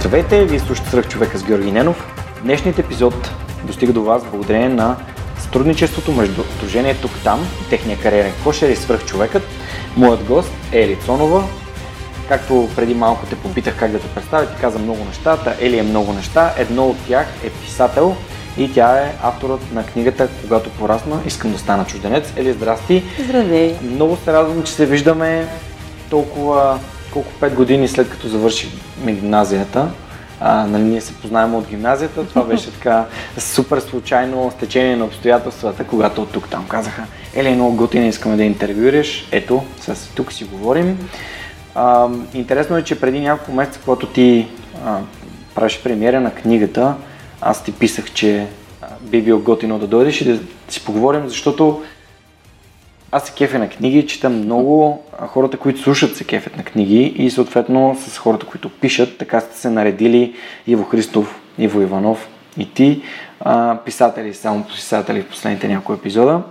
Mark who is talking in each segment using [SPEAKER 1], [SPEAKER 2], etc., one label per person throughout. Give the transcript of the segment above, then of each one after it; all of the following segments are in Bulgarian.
[SPEAKER 1] Здравейте, вие слушате Сръх човека с Георги Ненов. Днешният епизод достига до вас благодарение на сътрудничеството между Дружение Тук Там и техния кариерен кошер и Свръх човекът. Моят гост е Ели Цонова. Както преди малко те попитах как да те представя, ти каза много нещата. Ели е много неща. Едно от тях е писател и тя е авторът на книгата Когато порасна, искам да стана чужденец. Ели, здрасти!
[SPEAKER 2] Здравей!
[SPEAKER 1] Много се радвам, че се виждаме толкова колко 5 години след като завършихме гимназията, а, нали, ние се познаем от гимназията. Това беше така супер случайно стечение на обстоятелствата, когато от тук там казаха, Ели, много готина, искаме да интервюираш. Ето, с тук си говорим. А, интересно е, че преди няколко месеца, когато ти а, правиш премиера на книгата, аз ти писах, че би бил готино да дойдеш и да си поговорим, защото аз се кефя на книги, читам много. Хората, които слушат, се кефят на книги и съответно с хората, които пишат, така сте се наредили Иво Христов, Иво Иванов и ти, а, писатели, само писатели в последните няколко епизода.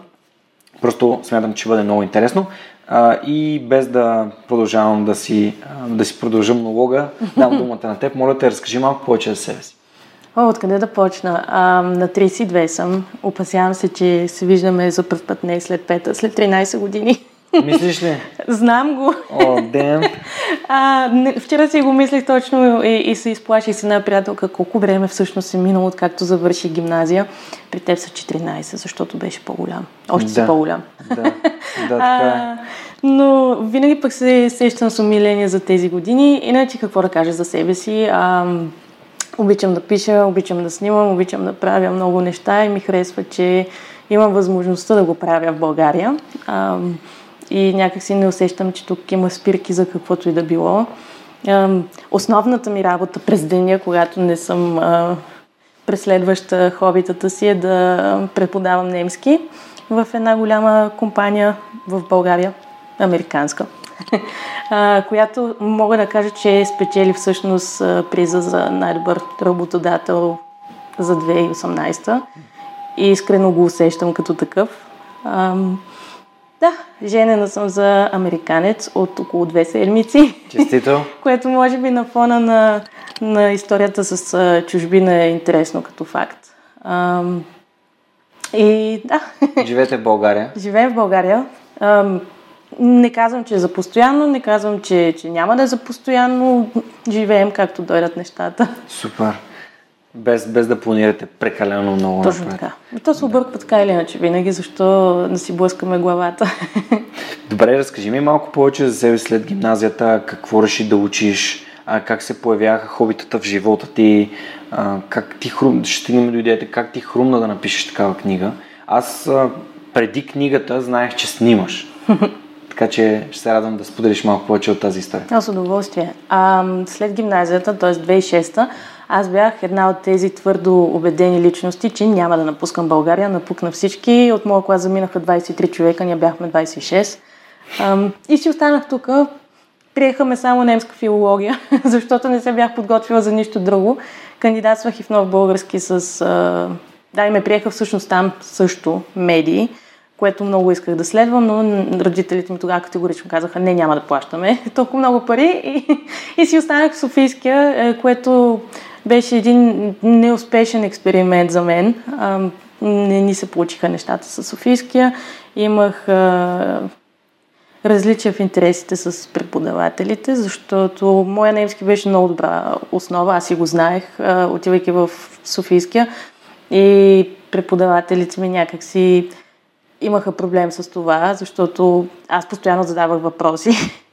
[SPEAKER 1] Просто смятам, че бъде много интересно. А, и без да продължавам да си, да си продължа монолога, дам думата на теб. Моля те, разкажи малко повече за себе си.
[SPEAKER 2] О, откъде да почна? А, на 32 съм. Опасявам се, че се виждаме за първ път не след 5, след 13 години.
[SPEAKER 1] Мислиш ли?
[SPEAKER 2] Знам го.
[SPEAKER 1] О.
[SPEAKER 2] А, не, вчера си го мислих точно и, и се изплаших с една приятелка колко време всъщност е минало, откакто завърши гимназия. При теб са 14, защото беше по-голям. Още да. си по-голям.
[SPEAKER 1] Да, да така е.
[SPEAKER 2] но винаги пък се сещам с умиление за тези години. Иначе какво да кажа за себе си? А, Обичам да пиша, обичам да снимам, обичам да правя много неща и ми харесва, че имам възможността да го правя в България. А, и някакси не усещам, че тук има спирки за каквото и да било. А, основната ми работа през деня, когато не съм а, преследваща хобитата си, е да преподавам немски в една голяма компания в България, американска. която мога да кажа, че спечели всъщност приза за най-добър работодател за 2018 и искрено го усещам като такъв. Да, женена съм за американец от около две седмици.
[SPEAKER 1] Честито!
[SPEAKER 2] което може би на фона на, на историята с чужбина е интересно като факт. и да.
[SPEAKER 1] Живеете в България?
[SPEAKER 2] Живеем в България. Не казвам, че е за постоянно, не казвам, че, че няма да е за постоянно. Живеем както дойдат нещата.
[SPEAKER 1] Супер. Без, без да планирате прекалено много.
[SPEAKER 2] Точно напред. така. То се обърква така или иначе винаги, защо да си блъскаме главата.
[SPEAKER 1] Добре, разкажи ми малко повече за себе след гимназията, какво реши да учиш, а, как се появяха хобитата в живота ти, а, как ти хрум... ще стигнем до идеята, как ти хрумна да напишеш такава книга. Аз а, преди книгата знаех, че снимаш. Така че ще се радвам да споделиш малко повече от тази история.
[SPEAKER 2] Аз удоволствие. А, след гимназията, т.е. 2006 аз бях една от тези твърдо убедени личности, че няма да напускам България. Напукна всички. От моя клас заминаха 23 човека, ние бяхме 26. А, и си останах тук. Приехаме само немска филология, защото не се бях подготвила за нищо друго. Кандидатствах и в нов български с... А... Да, и ме приеха всъщност там също медии което много исках да следвам, но родителите ми тогава категорично казаха, не, няма да плащаме толкова много пари и, и си останах в Софийския, е, което беше един неуспешен експеримент за мен. Не ни се получиха нещата с Софийския. Имах различия в интересите с преподавателите, защото моя немски беше много добра основа, аз си го знаех, отивайки в Софийския и преподавателите ми някакси имаха проблем с това, защото аз постоянно задавах въпроси.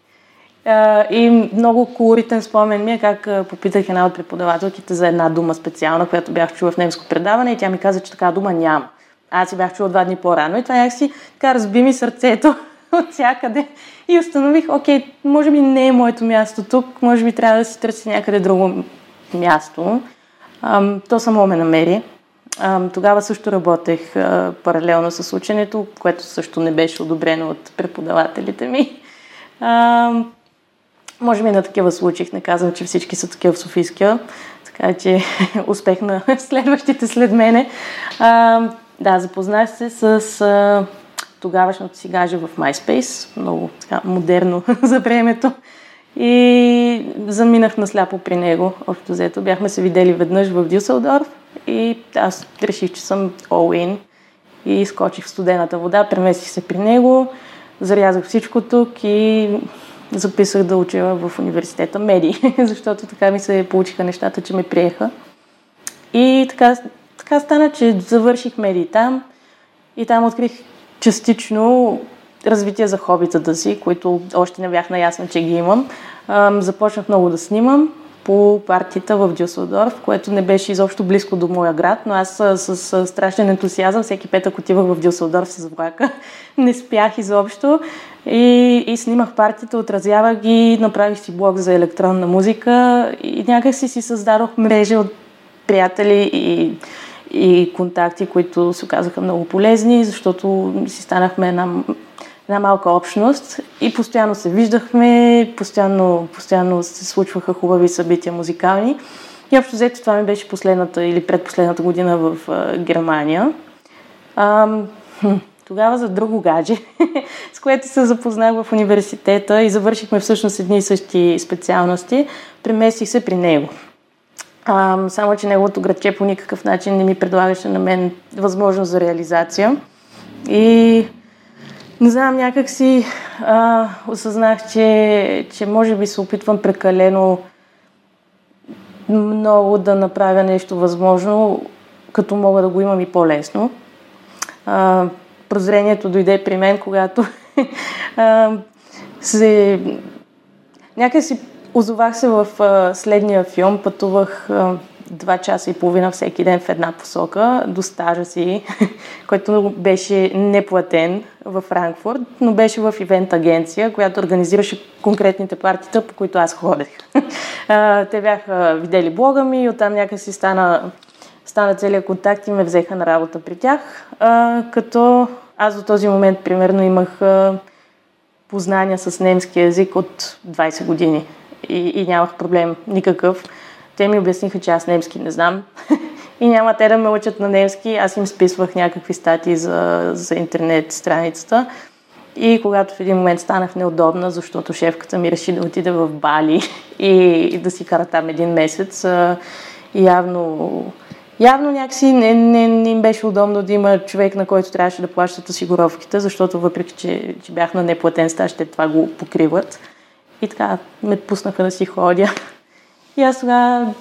[SPEAKER 2] И много колоритен спомен ми е как попитах една от преподавателките за една дума специална, която бях чула в немско предаване и тя ми каза, че така дума няма. Аз си бях чула два дни по-рано и това някакси така разби ми сърцето от всякъде и установих, окей, може би не е моето място тук, може би трябва да си търси някъде друго място. То само ме намери. Тогава също работех паралелно с ученето, което също не беше одобрено от преподавателите ми. Може би на такива случаи, не казвам, че всички са такива в Софийския, така че успех на следващите след мене. Да, запознах се с тогавашното си гаже в MySpace, много така, модерно за времето. И заминах насляпо при него. Общо взето бяхме се видели веднъж в Дюселдорф и аз реших, че съм all in и скочих в студената вода, преместих се при него, зарязах всичко тук и записах да уча в университета медии, защото така ми се получиха нещата, че ме приеха. И така, така стана, че завърших медии там и там открих частично развитие за хобитата си, които още не бях наясна, че ги имам. Започнах много да снимам по партията в Дюсселдорф, което не беше изобщо близко до моя град, но аз с, с, страшен ентусиазъм всеки петък отивах в Дюсселдорф с влака. не спях изобщо и, и снимах партията, отразявах ги, направих си блог за електронна музика и някак си си създадох мрежа от приятели и, и контакти, които се оказаха много полезни, защото си станахме една една малка общност и постоянно се виждахме, постоянно, постоянно се случваха хубави събития музикални. И общо взето това ми беше последната или предпоследната година в а, Германия. А, тогава за друго гадже, с което се запознах в университета и завършихме всъщност едни и същи специалности, преместих се при него. А, само, че неговото градче по никакъв начин не ми предлагаше на мен възможност за реализация. И не знам, някак си а, осъзнах, че, че може би се опитвам прекалено много да направя нещо възможно, като мога да го имам и по-лесно. А, прозрението дойде при мен, когато а, се... Някак си озовах се в а, следния филм, пътувах а, два часа и половина всеки ден в една посока до стажа си, който беше неплатен в Франкфурт, но беше в ивент агенция, която организираше конкретните партита, по които аз ходех. Те бяха видели блога ми и оттам някакси стана, стана целият контакт и ме взеха на работа при тях, като аз до този момент примерно имах познания с немски язик от 20 години и, и нямах проблем никакъв те ми обясниха, че аз немски не знам и няма те да ме учат на немски. Аз им списвах някакви статии за, за интернет страницата. И когато в един момент станах неудобна, защото шефката ми реши да отиде в Бали и, и да си кара там един месец, явно, явно някакси не, не, не им беше удобно да има човек, на който трябваше да плащат осигуровките, защото въпреки, че, че бях на неплатен стаж, те това го покриват. И така ме пуснаха да си ходя. И аз тогава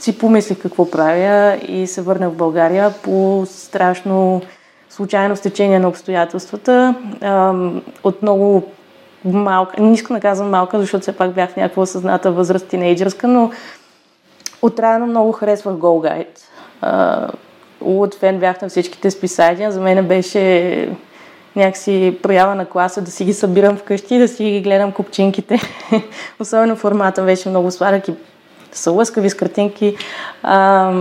[SPEAKER 2] си помислих какво правя и се върнах в България по страшно случайно стечение на обстоятелствата. От много малка, не искам казвам малка, защото все пак бях в някаква осъзната възраст тинейджърска, но отрано много харесвах Go Guide. Луд фен бях на всичките списания. За мен беше някакси проява на класа да си ги събирам вкъщи и да си ги гледам купчинките. Особено формата беше много сладък и са лъскави с картинки. А,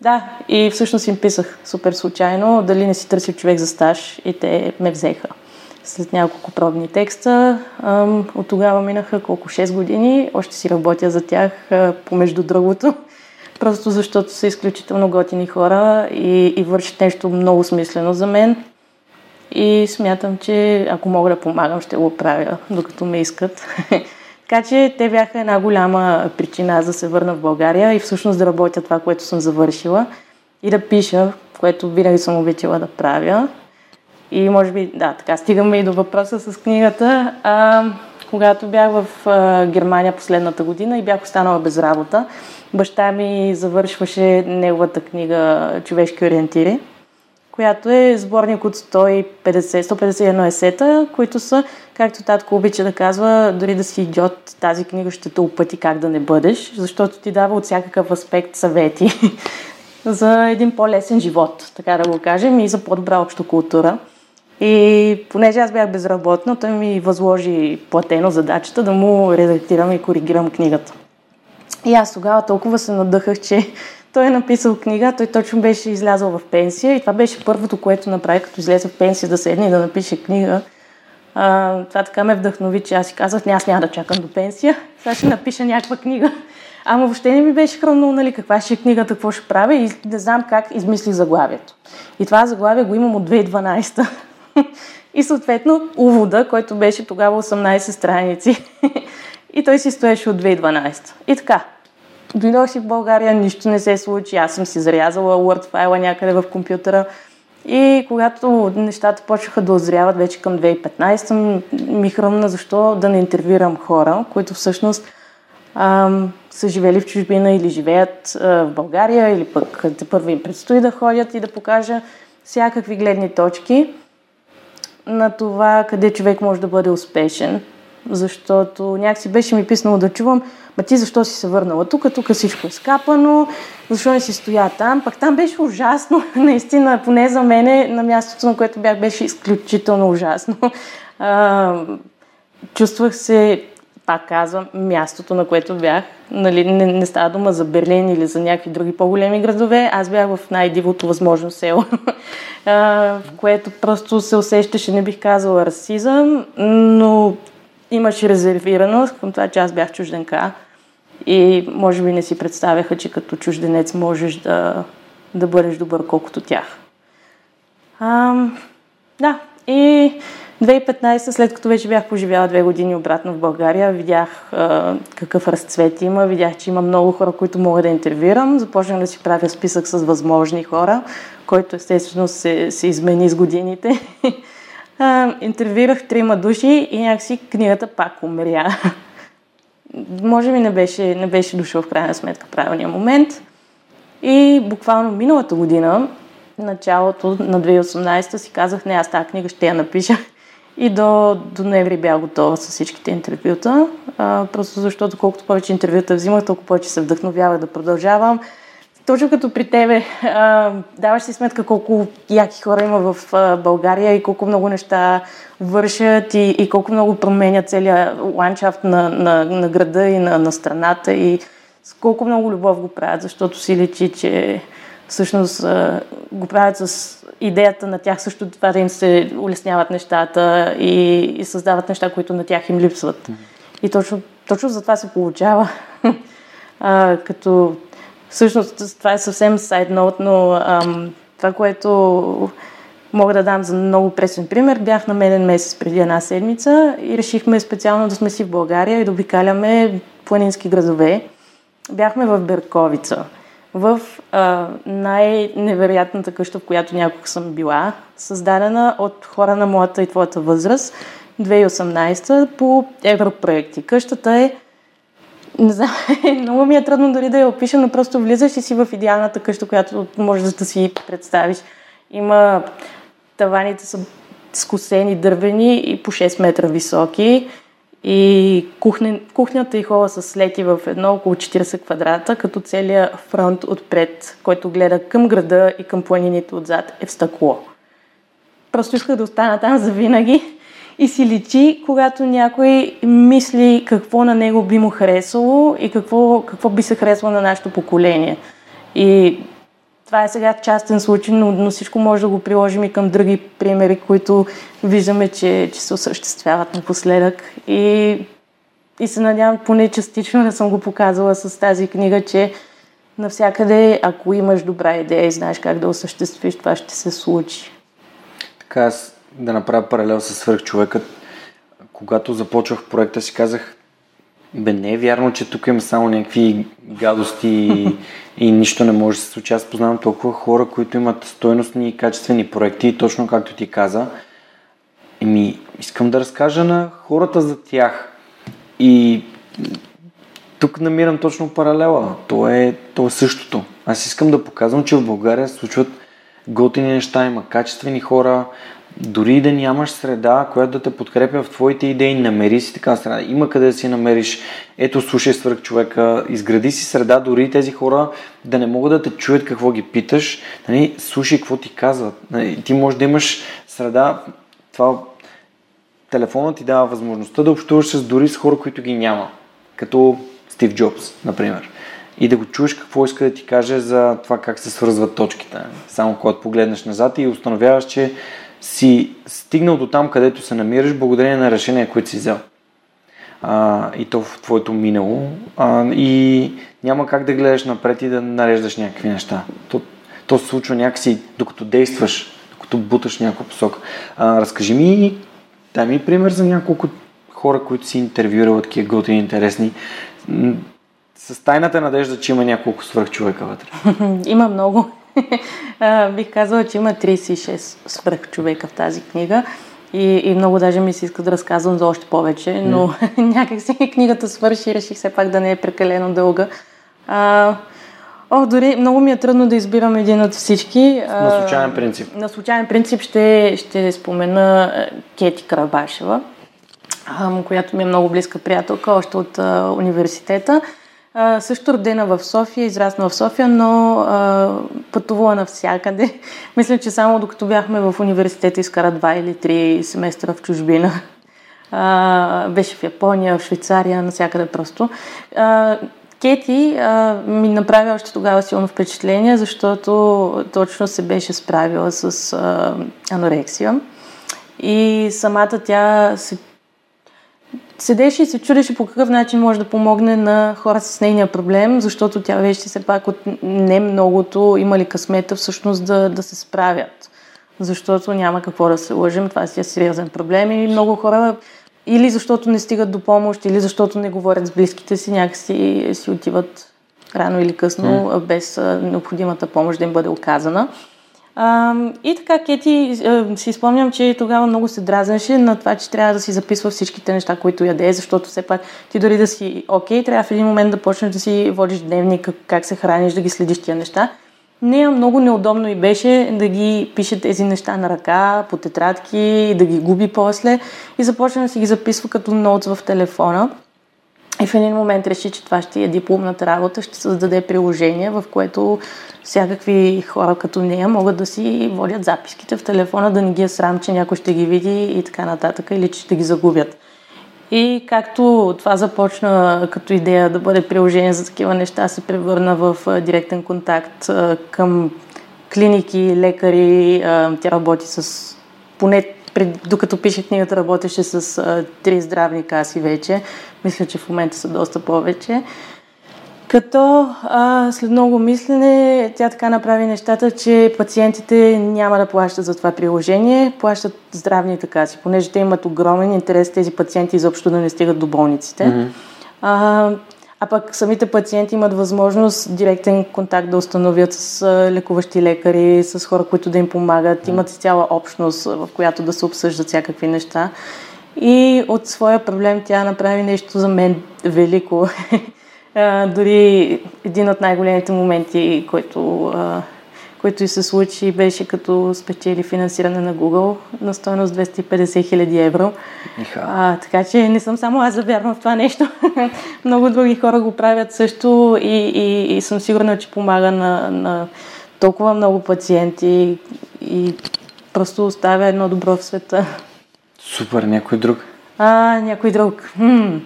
[SPEAKER 2] да, и всъщност им писах супер случайно дали не си търси човек за стаж и те ме взеха. След няколко пробни текста, от тогава минаха колко 6 години, още си работя за тях, помежду другото, просто защото са изключително готини хора и, и вършат нещо много смислено за мен. И смятам, че ако мога да помагам, ще го правя, докато ме искат. Така че те бяха една голяма причина да се върна в България и всъщност да работя това, което съм завършила и да пиша, което винаги съм обичала да правя. И може би, да, така стигаме и до въпроса с книгата. А, когато бях в а, Германия последната година и бях останала без работа, баща ми завършваше неговата книга Човешки ориентири която е сборник от 150, 151 есета, които са, както татко обича да казва, дори да си идиот, тази книга ще те опъти как да не бъдеш, защото ти дава от всякакъв аспект съвети за един по-лесен живот, така да го кажем, и за по-добра обща култура. И понеже аз бях безработна, той ми възложи платено задачата да му редактирам и коригирам книгата. И аз тогава толкова се надъхах, че той е написал книга, той точно беше излязъл в пенсия и това беше първото, което направи, като излезе в пенсия да седне и да напише книга. А, това така ме вдъхнови, че аз си казах, не, аз няма да чакам до пенсия, сега ще напиша някаква книга. Ама въобще не ми беше хрумнало, нали, каква ще е книгата, какво ще правя и не знам как измислих заглавието. И това заглавие го имам от 2012. и съответно увода, който беше тогава 18 страници. и той си стоеше от 2012. И така, дойдох си в България, нищо не се случи, аз съм си зарязала Word файла някъде в компютъра. И когато нещата почнаха да озряват вече към 2015, ми хръмна защо да не интервюрам хора, които всъщност ам, са живели в чужбина или живеят а, в България, или пък те първо им предстои да ходят и да покажа всякакви гледни точки на това къде човек може да бъде успешен. Защото някакси беше ми писнало да чувам, ма ти защо си се върнала тук, тук всичко е скапано, защо не си стоя там, пък там беше ужасно, наистина, поне за мене, на мястото, на което бях, беше изключително ужасно. А, чувствах се пак казвам, мястото, на което бях. Нали, не, не става дума за Берлин или за някакви други по-големи градове. Аз бях в най-дивото възможно село, в което просто се усещаше, не бих казала расизъм, но имаше резервираност към това, че аз бях чужденка. И може би не си представяха, че като чужденец можеш да, да бъдеш добър колкото тях. А, да, и 2015, след като вече бях поживяла две години обратно в България, видях а, какъв разцвет има, видях, че има много хора, които мога да интервюирам. Започнах да си правя списък с възможни хора, който естествено се, се измени с годините. а, интервюирах трима души и някакси книгата пак умря. Може би не беше, не беше дошъл в крайна сметка правилния момент. И буквално миналата година, началото на 2018 си казах, не, аз тази книга ще я напиша. И до, до ноември бях готова с всичките интервюта, а, просто защото колкото повече интервюта взимах, толкова повече се вдъхновява да продължавам. Точно като при тебе, а, даваш си сметка колко яки хора има в а, България и колко много неща вършат и, и колко много променят целият ландшафт на, на, на града и на, на страната и с колко много любов го правят, защото си личи, че всъщност го правят с идеята на тях също това да им се улесняват нещата и, и създават неща, които на тях им липсват. И точно, точно за това се получава. а, като всъщност това е съвсем сайд ноут, но ам, това, което мога да дам за много пресен пример, бях на меден месец преди една седмица и решихме специално да сме си в България и да обикаляме планински градове. Бяхме в Берковица в а, най-невероятната къща, в която някога съм била, създадена от хора на моята и твоята възраст, 2018 по европроекти. Къщата е не знам, много ми е трудно дори да я опиша, но просто влизаш и си в идеалната къща, която можеш да си представиш. Има таваните са скосени дървени и по 6 метра високи. И кухня, кухнята и хола са слети в едно около 40 квадрата, като целият фронт отпред, който гледа към града и към планините отзад е в стъкло. Просто исках да остана там за винаги и си личи, когато някой мисли какво на него би му харесало и какво, какво би се харесало на нашето поколение. И това е сега частен случай, но, но всичко може да го приложим и към други примери, които виждаме, че, че се осъществяват напоследък. И, и се надявам поне частично да съм го показала с тази книга, че навсякъде, ако имаш добра идея и знаеш как да осъществиш, това ще се случи.
[SPEAKER 1] Така, да направя паралел с свърхчовекът. Когато започвах проекта си казах, бе, не е вярно, че тук има само някакви гадости и, и нищо не може да се случи. Аз познавам толкова хора, които имат стойностни и качествени проекти, точно както ти каза. Еми, искам да разкажа на хората за тях. И тук намирам точно паралела. То е, то е същото. Аз искам да показвам, че в България случват готини неща, има качествени хора, дори да нямаш среда, която да те подкрепя в твоите идеи, намери си така среда. Има къде да си намериш. Ето, слушай свърх човека, изгради си среда, дори тези хора да не могат да те чуят какво ги питаш. Нали, слушай какво ти казват. Нали, ти можеш да имаш среда, това телефонът ти дава възможността да общуваш с дори с хора, които ги няма. Като Стив Джобс, например. и да го чуеш какво иска да ти каже за това как се свързват точките. Само когато погледнеш назад и установяваш, че си стигнал до там, където се намираш, благодарение на решения, които си взел. А, и то в твоето минало. А, и няма как да гледаш напред и да нареждаш някакви неща. То, то се случва някакси, докато действаш, докато буташ някаква посока. А, разкажи ми, дай ми пример за няколко хора, които си интервюирал, такива готини, интересни, с тайната надежда, че има няколко свръхчовека вътре.
[SPEAKER 2] има много. Бих казала, че има 36 свръхчовека в тази книга. И, и много даже ми се иска да разказвам за още повече, но mm. някак си книгата свърши и реших все пак да не е прекалено дълга. А, О, дори много ми е трудно да избирам един от всички.
[SPEAKER 1] На случайен принцип.
[SPEAKER 2] На случайен принцип ще, ще спомена Кети Карабашева, която ми е много близка приятелка още от университета. А, също родена в София, израсна в София, но а, пътувала навсякъде. Мисля, че само докато бяхме в университета изкара два или три семестра в чужбина. А, беше в Япония, в Швейцария, навсякъде просто. А, Кети а, ми направи още тогава силно впечатление, защото точно се беше справила с а, анорексия. И самата тя се седеше и се чудеше по какъв начин може да помогне на хора с нейния проблем, защото тя беше все пак от не многото имали късмета всъщност да, да се справят. Защото няма какво да се лъжим, това си е сериозен проблем и много хора или защото не стигат до помощ, или защото не говорят с близките си, някакси си отиват рано или късно, mm. без необходимата помощ да им бъде оказана. А, и така, Кети, си спомням, че тогава много се дразнеше на това, че трябва да си записва всичките неща, които яде, защото все пак ти дори да си окей, трябва в един момент да почнеш да си водиш дневник, как се храниш, да ги следиш тия неща. Нея много неудобно и беше да ги пише тези неща на ръка, по тетрадки, да ги губи после и започна да си ги записва като ноут в телефона. И в един момент реши, че това ще е дипломната работа, ще създаде приложение, в което всякакви хора като нея могат да си водят записките в телефона, да не ги е срам, че някой ще ги види и така нататък, или че ще ги загубят. И както това започна като идея да бъде приложение за такива неща, се превърна в директен контакт към клиники, лекари. Тя работи с поне пред, докато пише книгата, работеше с а, три здравни каси вече. Мисля, че в момента са доста повече. Като а, след много мислене, тя така направи нещата, че пациентите няма да плащат за това приложение, плащат здравните каси, понеже те имат огромен интерес тези пациенти изобщо да не стигат до болниците. Mm-hmm. А, а пък самите пациенти имат възможност директен контакт да установят с лекуващи лекари, с хора, които да им помагат. Имат цяла общност, в която да се обсъждат всякакви неща. И от своя проблем тя направи нещо за мен велико. Дори един от най-големите моменти, който което и се случи, беше като спечели финансиране на Google на стоеност 250 хиляди евро. А, така че не съм само аз да вярвам в това нещо. Много други хора го правят също и, и, и съм сигурна, че помага на, на толкова много пациенти и просто оставя едно добро в света.
[SPEAKER 1] Супер, някой друг?
[SPEAKER 2] А, някой друг. Хм.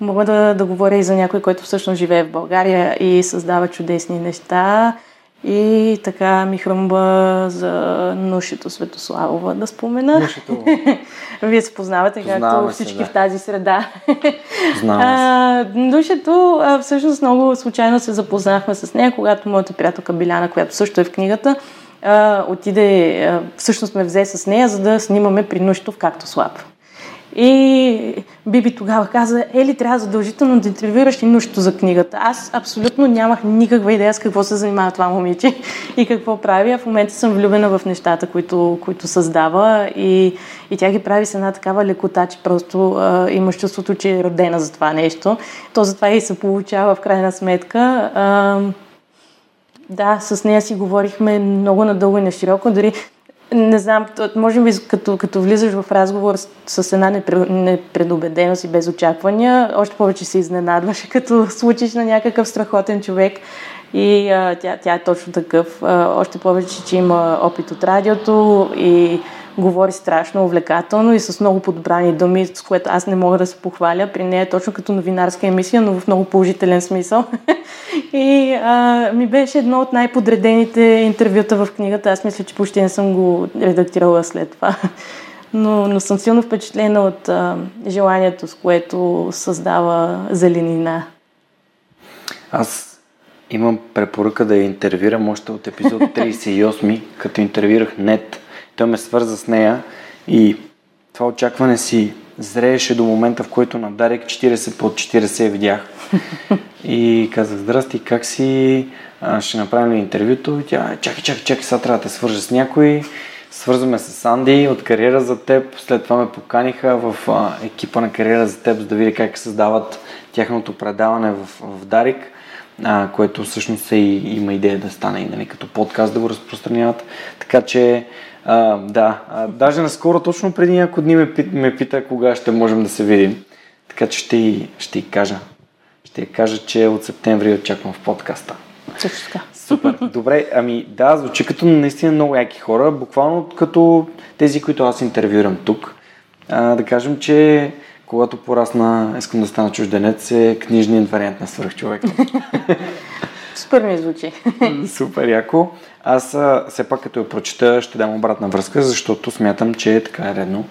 [SPEAKER 2] Мога да, да говоря и за някой, който всъщност живее в България и създава чудесни неща. И така ми хрумба за Нушето Светославова да спомена.
[SPEAKER 1] Нушето.
[SPEAKER 2] Вие се познавате, както всички да. в тази среда.
[SPEAKER 1] Знам
[SPEAKER 2] Нушето, всъщност много случайно се запознахме с нея, когато моята приятелка Биляна, която също е в книгата, отиде, всъщност ме взе с нея, за да снимаме при Нушето в Както слаб. И Биби тогава каза, Ели, трябва задължително да интервюираш и нуждато за книгата. Аз абсолютно нямах никаква идея с какво се занимава това момиче и какво прави. А в момента съм влюбена в нещата, които, които създава и, и тя ги прави с една такава лекота, че просто а, имаш чувството, че е родена за това нещо. То затова и се получава в крайна сметка. А, да, с нея си говорихме много надълго и на. Дори не знам, може би като, като влизаш в разговор с, с една непредобеденост и без очаквания, още повече се изненадваш, като случиш на някакъв страхотен човек. И а, тя, тя е точно такъв. А, още повече, че има опит от радиото и говори страшно увлекателно и с много подбрани думи, с което аз не мога да се похваля. При нея е точно като новинарска емисия, но в много положителен смисъл. и а, ми беше едно от най-подредените интервюта в книгата. Аз мисля, че почти не съм го редактирала след това. но, но съм силно впечатлена от а, желанието, с което създава зеленина.
[SPEAKER 1] Аз имам препоръка да я интервюрам още от епизод 38, като интервюрах Нет. Той ме свърза с нея и това очакване си зрееше до момента, в който на Дарек 40 под 40 видях. И казах, здрасти, как си? А, ще направим ли интервюто? И тя, чакай, чакай, чакай, сега трябва да те свържа с някой. Свързваме с Санди от Кариера за теб. След това ме поканиха в а, екипа на Кариера за теб, за да видя как създават тяхното предаване в, в Дарик, а, което всъщност е и, има идея да стане и нали, като подкаст да го разпространяват. Така че а, да, а, даже наскоро, точно преди няколко дни ме, ме пита кога ще можем да се видим. Така че ще й, ще й кажа. Ще й кажа, че от септември очаквам в подкаста.
[SPEAKER 2] Също така.
[SPEAKER 1] Супер. Добре, ами да, звучи като наистина много яки хора, буквално като тези, които аз интервюрам тук. А, да кажем, че когато порасна, искам да стана чужденец, е книжният вариант на свърхчовек.
[SPEAKER 2] Супер ми звучи.
[SPEAKER 1] Супер яко. Аз все пак като я прочета ще дам обратна връзка, защото смятам, че е така е редно.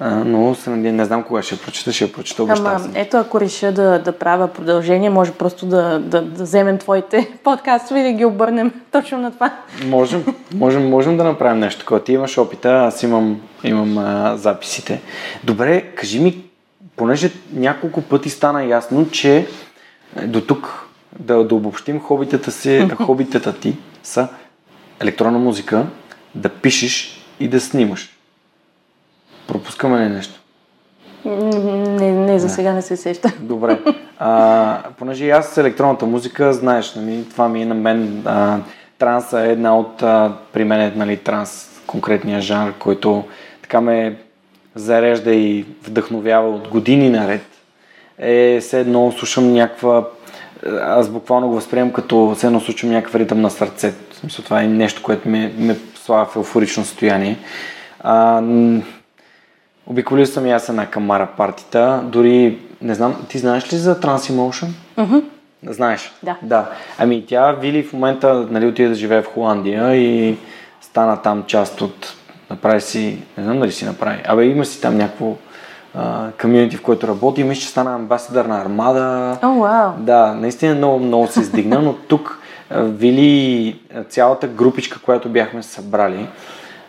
[SPEAKER 1] А, но се надявам, не знам кога ще прочета, ще я прочета
[SPEAKER 2] Ама, ето ако реша да, да правя продължение, може просто да, да, да вземем твоите подкастове и да ги обърнем точно на това.
[SPEAKER 1] Можем, можем, можем да направим нещо такова. Ти имаш опита, аз имам, имам а, записите. Добре, кажи ми, понеже няколко пъти стана ясно, че до тук да, да обобщим хобитата си, хобитата ти са електронна музика, да пишеш и да снимаш. Пропускаме ли нещо?
[SPEAKER 2] Не, не за сега не се сеща.
[SPEAKER 1] Добре. А, понеже и аз с електронната музика, знаеш, нали, това ми е на мен. А, транс е една от, а, при мен е нали, транс, конкретния жанр, който така ме зарежда и вдъхновява от години наред. Е, все едно слушам някаква аз буквално го възприемам като се едно слушам някакъв ритъм на сърцето. В смисъл, това е нещо, което ме, ме слага в еуфорично състояние. А, Обиколил съм и аз една камара партита. Дори, не знам, ти знаеш ли за Transemotion?
[SPEAKER 2] Mm-hmm.
[SPEAKER 1] Знаеш?
[SPEAKER 2] Да.
[SPEAKER 1] да. Ами тя, Вили, в момента нали, отиде да живее в Холандия и стана там част от... Направи си... Не знам дали си направи. Абе, има си там някакво комьюнити, в което работи. Мисля, че стана амбасадър на Армада.
[SPEAKER 2] Oh, wow.
[SPEAKER 1] Да, наистина много, много се издигна, но тук Вили, цялата групичка, която бяхме събрали,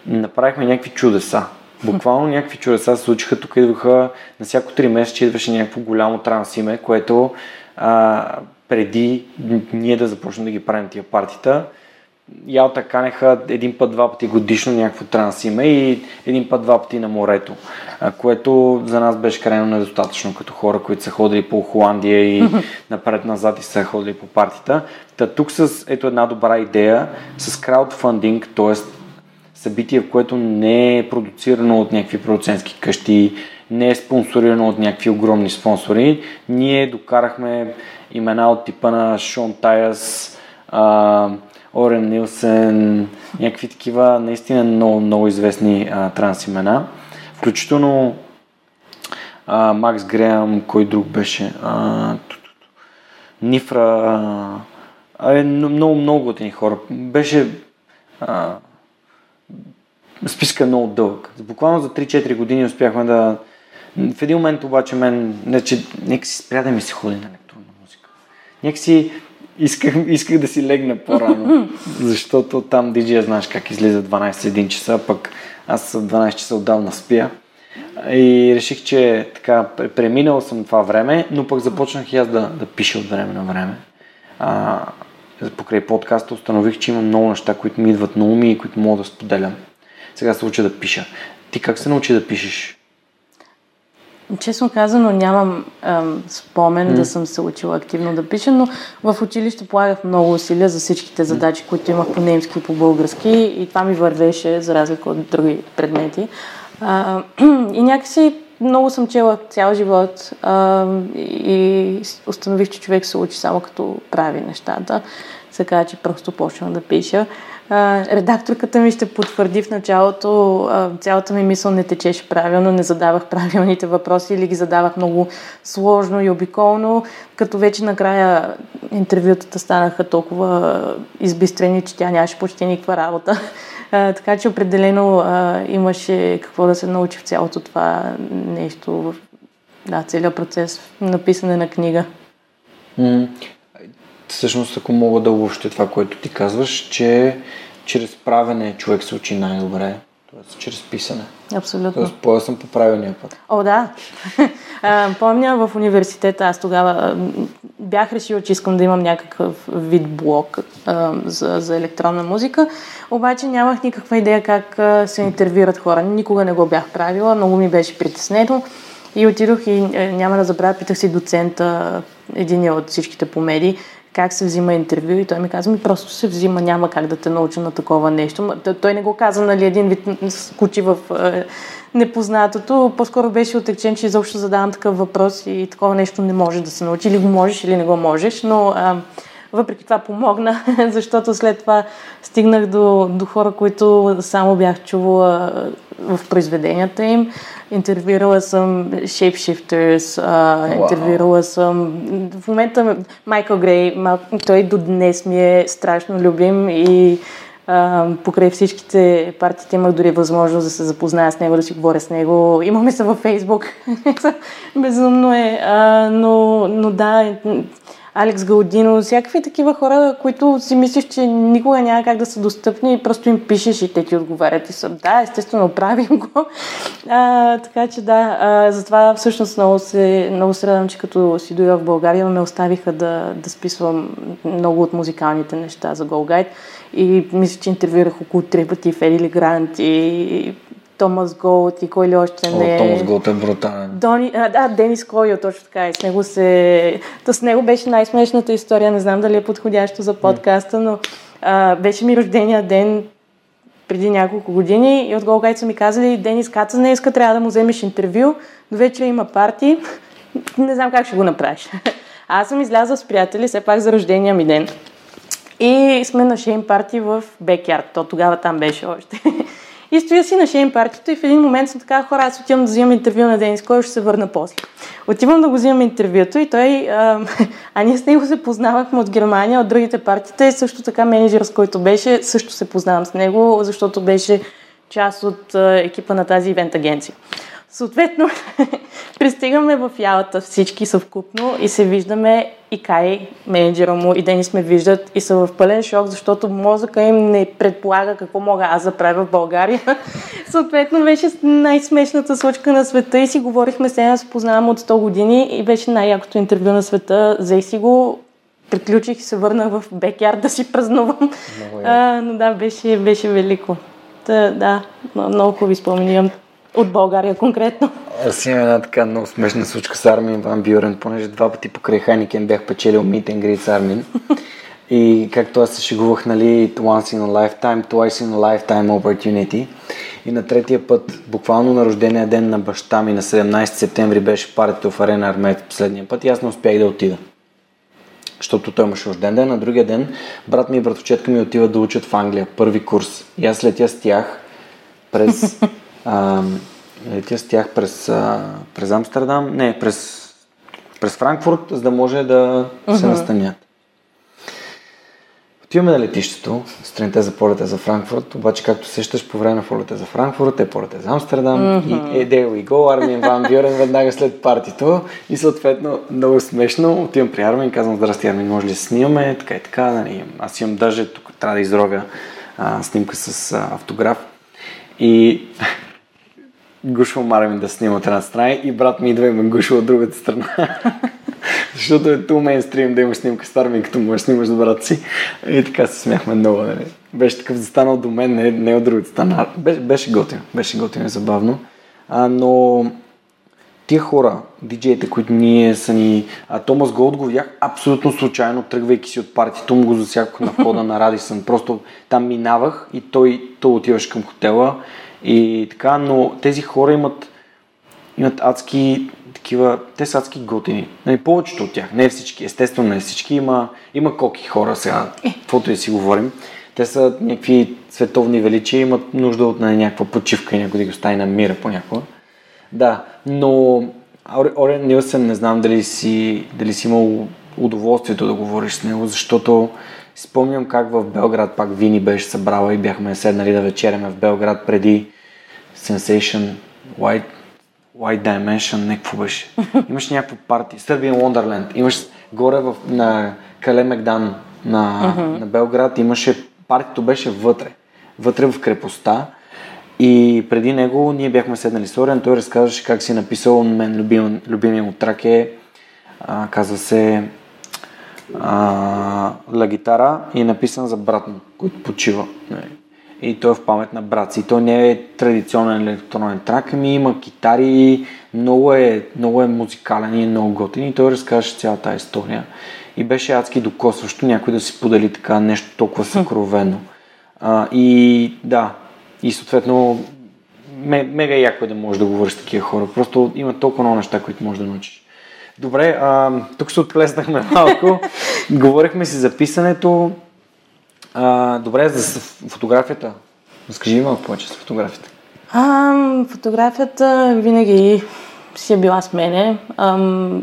[SPEAKER 1] направихме някакви чудеса. Буквално някакви чудеса се случиха. Тук идваха на всяко 3 месеца идваше някакво голямо трансиме, което а, преди ние да започнем да ги правим тия партита, Ялта канеха един път, два пъти годишно някакво трансиме и един път, два пъти на морето, което за нас беше крайно недостатъчно като хора, които са ходили по Холандия и напред-назад и са ходили по партита. Та тук с ето една добра идея, с краудфандинг, т.е събитие, в което не е продуцирано от някакви продуцентски къщи, не е спонсорирано от някакви огромни спонсори. Ние докарахме имена от типа на Шон Тайас, Орен Нилсен, някакви такива наистина много, много известни а, транс имена. Включително а, Макс Греъм, кой друг беше? Нифра, а, много, много от хора. Беше а, списка е много дълъг. Буквално за 3-4 години успяхме да... В един момент обаче мен, не, че нека си спря да ми се ходи на електронна музика. Нека си исках, исках да си легна по-рано, защото там диджея знаеш как излиза 12-1 часа, пък аз в 12 часа отдавна спя. И реших, че така, преминал съм това време, но пък започнах и аз да, да пиша от време на време. А, покрай подкаста установих, че има много неща, които ми идват на уми и които мога да споделям. Сега се уча да пиша. Ти как се научи да пишеш?
[SPEAKER 2] Честно казано, нямам ем, спомен mm. да съм се учила активно да пиша, но в училище полагах много усилия за всичките задачи, които имах по немски и по български и това ми вървеше, за разлика от други предмети. А, и някакси много съм чела цял живот а, и установих, че човек се учи само като прави нещата. каза, че просто почнах да пиша. Редакторката ми ще потвърди в началото, цялата ми мисъл не течеше правилно, не задавах правилните въпроси или ги задавах много сложно и обиколно, като вече накрая интервютата станаха толкова избистрени, че тя нямаше почти никаква работа. Така че определено имаше какво да се научи в цялото това нещо, да, целият процес на писане на книга.
[SPEAKER 1] Всъщност, ако мога да обобщя това, което ти казваш, че чрез правене човек се учи най-добре, т.е. чрез писане.
[SPEAKER 2] Абсолютно.
[SPEAKER 1] Тоест, поел съм по правилния път.
[SPEAKER 2] О, да. а, помня в университета, аз тогава бях решила, че искам да имам някакъв вид блок а, за, за електронна музика, обаче нямах никаква идея как се интервюрат хора. Никога не го бях правила, много ми беше притеснено. И отидох и е, няма да забравя, питах си доцента, един от всичките по медии, как се взима интервю и той ми каза, ми просто се взима, няма как да те науча на такова нещо. Той не го каза, нали, един вид скучи в е, непознатото, по-скоро беше отречен, че изобщо задавам такъв въпрос и такова нещо не може да се научи, или го можеш, или не го можеш, но а, въпреки това помогна, защото след това стигнах до, до хора, които само бях чувала в произведенията им. Интервюирала съм Shapeshifters, wow. интервюирала съм... В момента Майкъл Грей, той до днес ми е страшно любим и а, покрай всичките партии имах дори възможност да се запозная с него, да си говоря с него. Имаме се във Фейсбук. Безумно е. А, но, но да, Алекс Галдино, всякакви такива хора, които си мислиш, че никога няма как да са достъпни и просто им пишеш и те ти отговарят и са, да, естествено, правим го. А, така че да, а, затова всъщност много се, много се радвам, че като си дойда в България ме оставиха да, да списвам много от музикалните неща за Guide и мисля, че интервюрах около три пъти Ферили Грант и Томас Голд и кой ли още не
[SPEAKER 1] е. Томас Голд е брутален.
[SPEAKER 2] Дони, а, да, Денис Койо, точно така. И с него се... То с него беше най-смешната история. Не знам дали е подходящо за подкаста, но а, беше ми рождения ден преди няколко години и от Голгайт са ми казали, Денис Каца днеска трябва да му вземеш интервю, до вечера има парти, не знам как ще го направиш. Аз съм излязла с приятели, все пак за рождения ми ден. И сме на шейн парти в Бекярд, то тогава там беше още. И стоя си на шейн партито и в един момент съм така, хора, аз отивам да взимам интервю на Денис, кой ще се върна после. Отивам да го взимам интервюто и той, а, а ние с него се познавахме от Германия, от другите партиите, също така менеджер, с който беше, също се познавам с него, защото беше част от екипа на тази ивент агенция. Съответно, пристигаме в ялата всички съвкупно и се виждаме и Кай, менеджера му, и Денис ме виждат и са в пълен шок, защото мозъка им не предполага какво мога аз да правя в България. Съответно, беше най-смешната случка на света и си говорихме с една, се познавам от 100 години и беше най-якото интервю на света. Взех си го, приключих и се върнах в бекяр да си празнувам. А, но да, беше, беше велико. Та, да, много хубави спомени от България конкретно.
[SPEAKER 1] Аз имам една така много смешна случка с Армин Ван Бюрен, понеже два пъти покрай Хайникен бях печелил Meet and с Армин. И както аз се шегувах, нали, once in a lifetime, twice in a lifetime opportunity. И на третия път, буквално на рождения ден на баща ми, на 17 септември, беше партито в Арена Армет последния път и аз не успях да отида. Защото той имаше рожден ден, на другия ден брат ми и братовчетка ми отиват да учат в Англия, първи курс. И аз летя с тях през а, летя с тях през, през Амстердам, не, през, през Франкфурт, за да може да uh-huh. се настанят. Отиваме на летището, страните за полета за Франкфурт, обаче както сещаш по време на полета за Франкфурт, е полета за Амстердам uh-huh. и е, there we go, Армин Ван Бюрен веднага след партито и съответно много смешно, отивам при Армин казвам, здрасти Армин, може ли да снимаме, така и така, нали, аз имам даже, тук трябва да изровя а, снимка с а, автограф и гушва мара ми да снима от една страна и брат ми идва и ме гушва от другата страна. Защото е ту мейнстрим да имаш снимка с Армин, като можеш снимаш с брат си. И така се смяхме много. Нали. Беше такъв застанал до мен, не, не от другата страна. Беше, беше готин, беше готин и забавно. А, но тия хора, диджеите, които ние са ни... А, Томас го видях абсолютно случайно, тръгвайки си от партито, му го засякох на входа на Радисън. Просто там минавах и той, той отиваш към хотела и така, но тези хора имат, имат адски такива, те са адски готини. Нали, повечето от тях, не всички, естествено не всички, има, има коки хора сега, каквото и си говорим. Те са някакви световни величия, имат нужда от нали, някаква почивка и някой да ги остави на мира понякога. Да, но Ориен Нилсен не знам дали си, дали си имал удоволствието да говориш с него, защото спомням как в Белград пак Вини беше събрала и бяхме седнали да вечеряме в Белград преди Sensation White, White Dimension, някакво беше. Имаш някакво парти, Serbian Wonderland, имаш горе в, на Кале Мегдан на, uh-huh. на Белград, имаше, партито беше вътре, вътре в крепостта и преди него ние бяхме седнали с Ориан, той разказваше как си написал, мен любим, любимия му трак е, а, казва се а, Ла гитара и е написан за брат му, който почива. Нали. И той е в памет на брат си. Той не е традиционен електронен трак, ами има китари, много е, много е музикален и е много готин и той разказваше цялата история. И беше адски докосващо някой да си подели така нещо толкова съкровено. А, и да, и съответно мега яко е да можеш да говориш с такива хора. Просто има толкова много неща, които можеш да научиш. Добре, а, тук се отплеснахме малко. Говорихме си за писането. А, добре, за фотографията. Разкажи малко повече за фотографията.
[SPEAKER 2] А, фотографията винаги си е била с мене.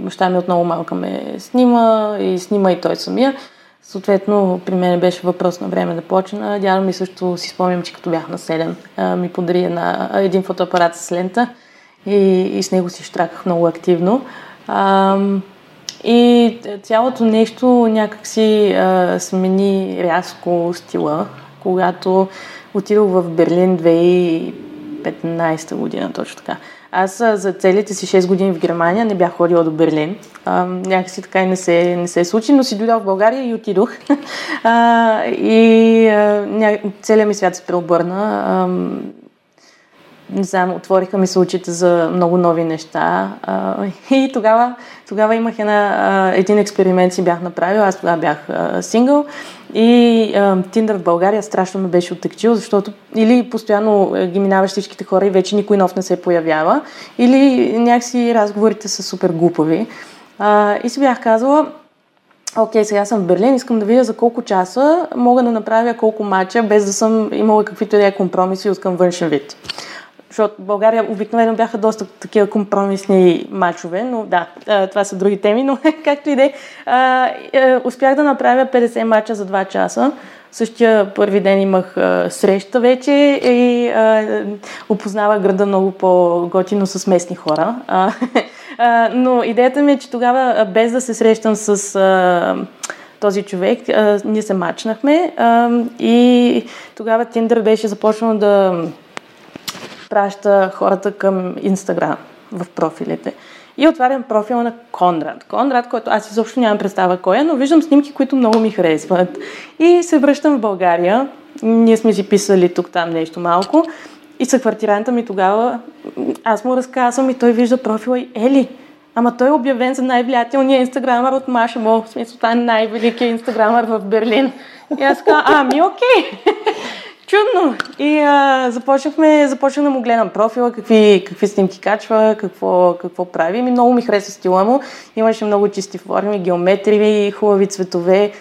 [SPEAKER 2] баща ми от много малка ме снима и снима и той самия. Съответно, при мен беше въпрос на време да почна. Дядо ми също си спомням, че като бях на 7, ми подари една, един фотоапарат с лента и, и с него си штраках много активно. А, и цялото нещо някакси а, смени рязко стила, когато отидох в Берлин 2015 година, точно така. Аз за целите си 6 години в Германия не бях ходила до Берлин. А, някакси така и не се, не се случи, но си дойдох в България и отидох. а, и а, ня... целият ми свят се преобърна. Не знам, отвориха ми се очите за много нови неща. А, и тогава, тогава имах една, един експеримент си бях направил. Аз тогава бях а, сингъл и Тиндър в България страшно ме беше оттъкчил, защото или постоянно ги минаваш всичките хора и вече никой нов не се появява, или някакси разговорите са супер глупави. А, и си бях казала, окей, сега съм в Берлин, искам да видя за колко часа мога да направя колко мача, без да съм имала каквито и да е компромиси от към външен вид защото в България обикновено бяха доста такива компромисни мачове, но да, това са други теми, но както и да е. Успях да направя 50 мача за 2 часа. Същия първи ден имах среща вече и а, опознавах града много по-готино с местни хора. Но идеята ми е, че тогава, без да се срещам с този човек, ние се мачнахме и тогава Тиндър беше започнал да праща хората към Инстаграм в профилите. И отварям профила на Конрад. Конрад, който аз изобщо нямам представа кой е, но виждам снимки, които много ми харесват. И се връщам в България. Ние сме си писали тук-там нещо малко. И съквартиранта ми тогава, аз му разказвам и той вижда профила и Ели, Ама той е обявен за най-влиятелния инстаграмър от Маша Мо. В смисъл, това е най-великият инстаграмър в Берлин. И аз казвам, ами окей чудно. И а, започнахме, започнах да му гледам профила, какви, какви снимки качва, какво, какво прави. И много ми хареса стила му. Имаше много чисти форми, геометрии, хубави цветове.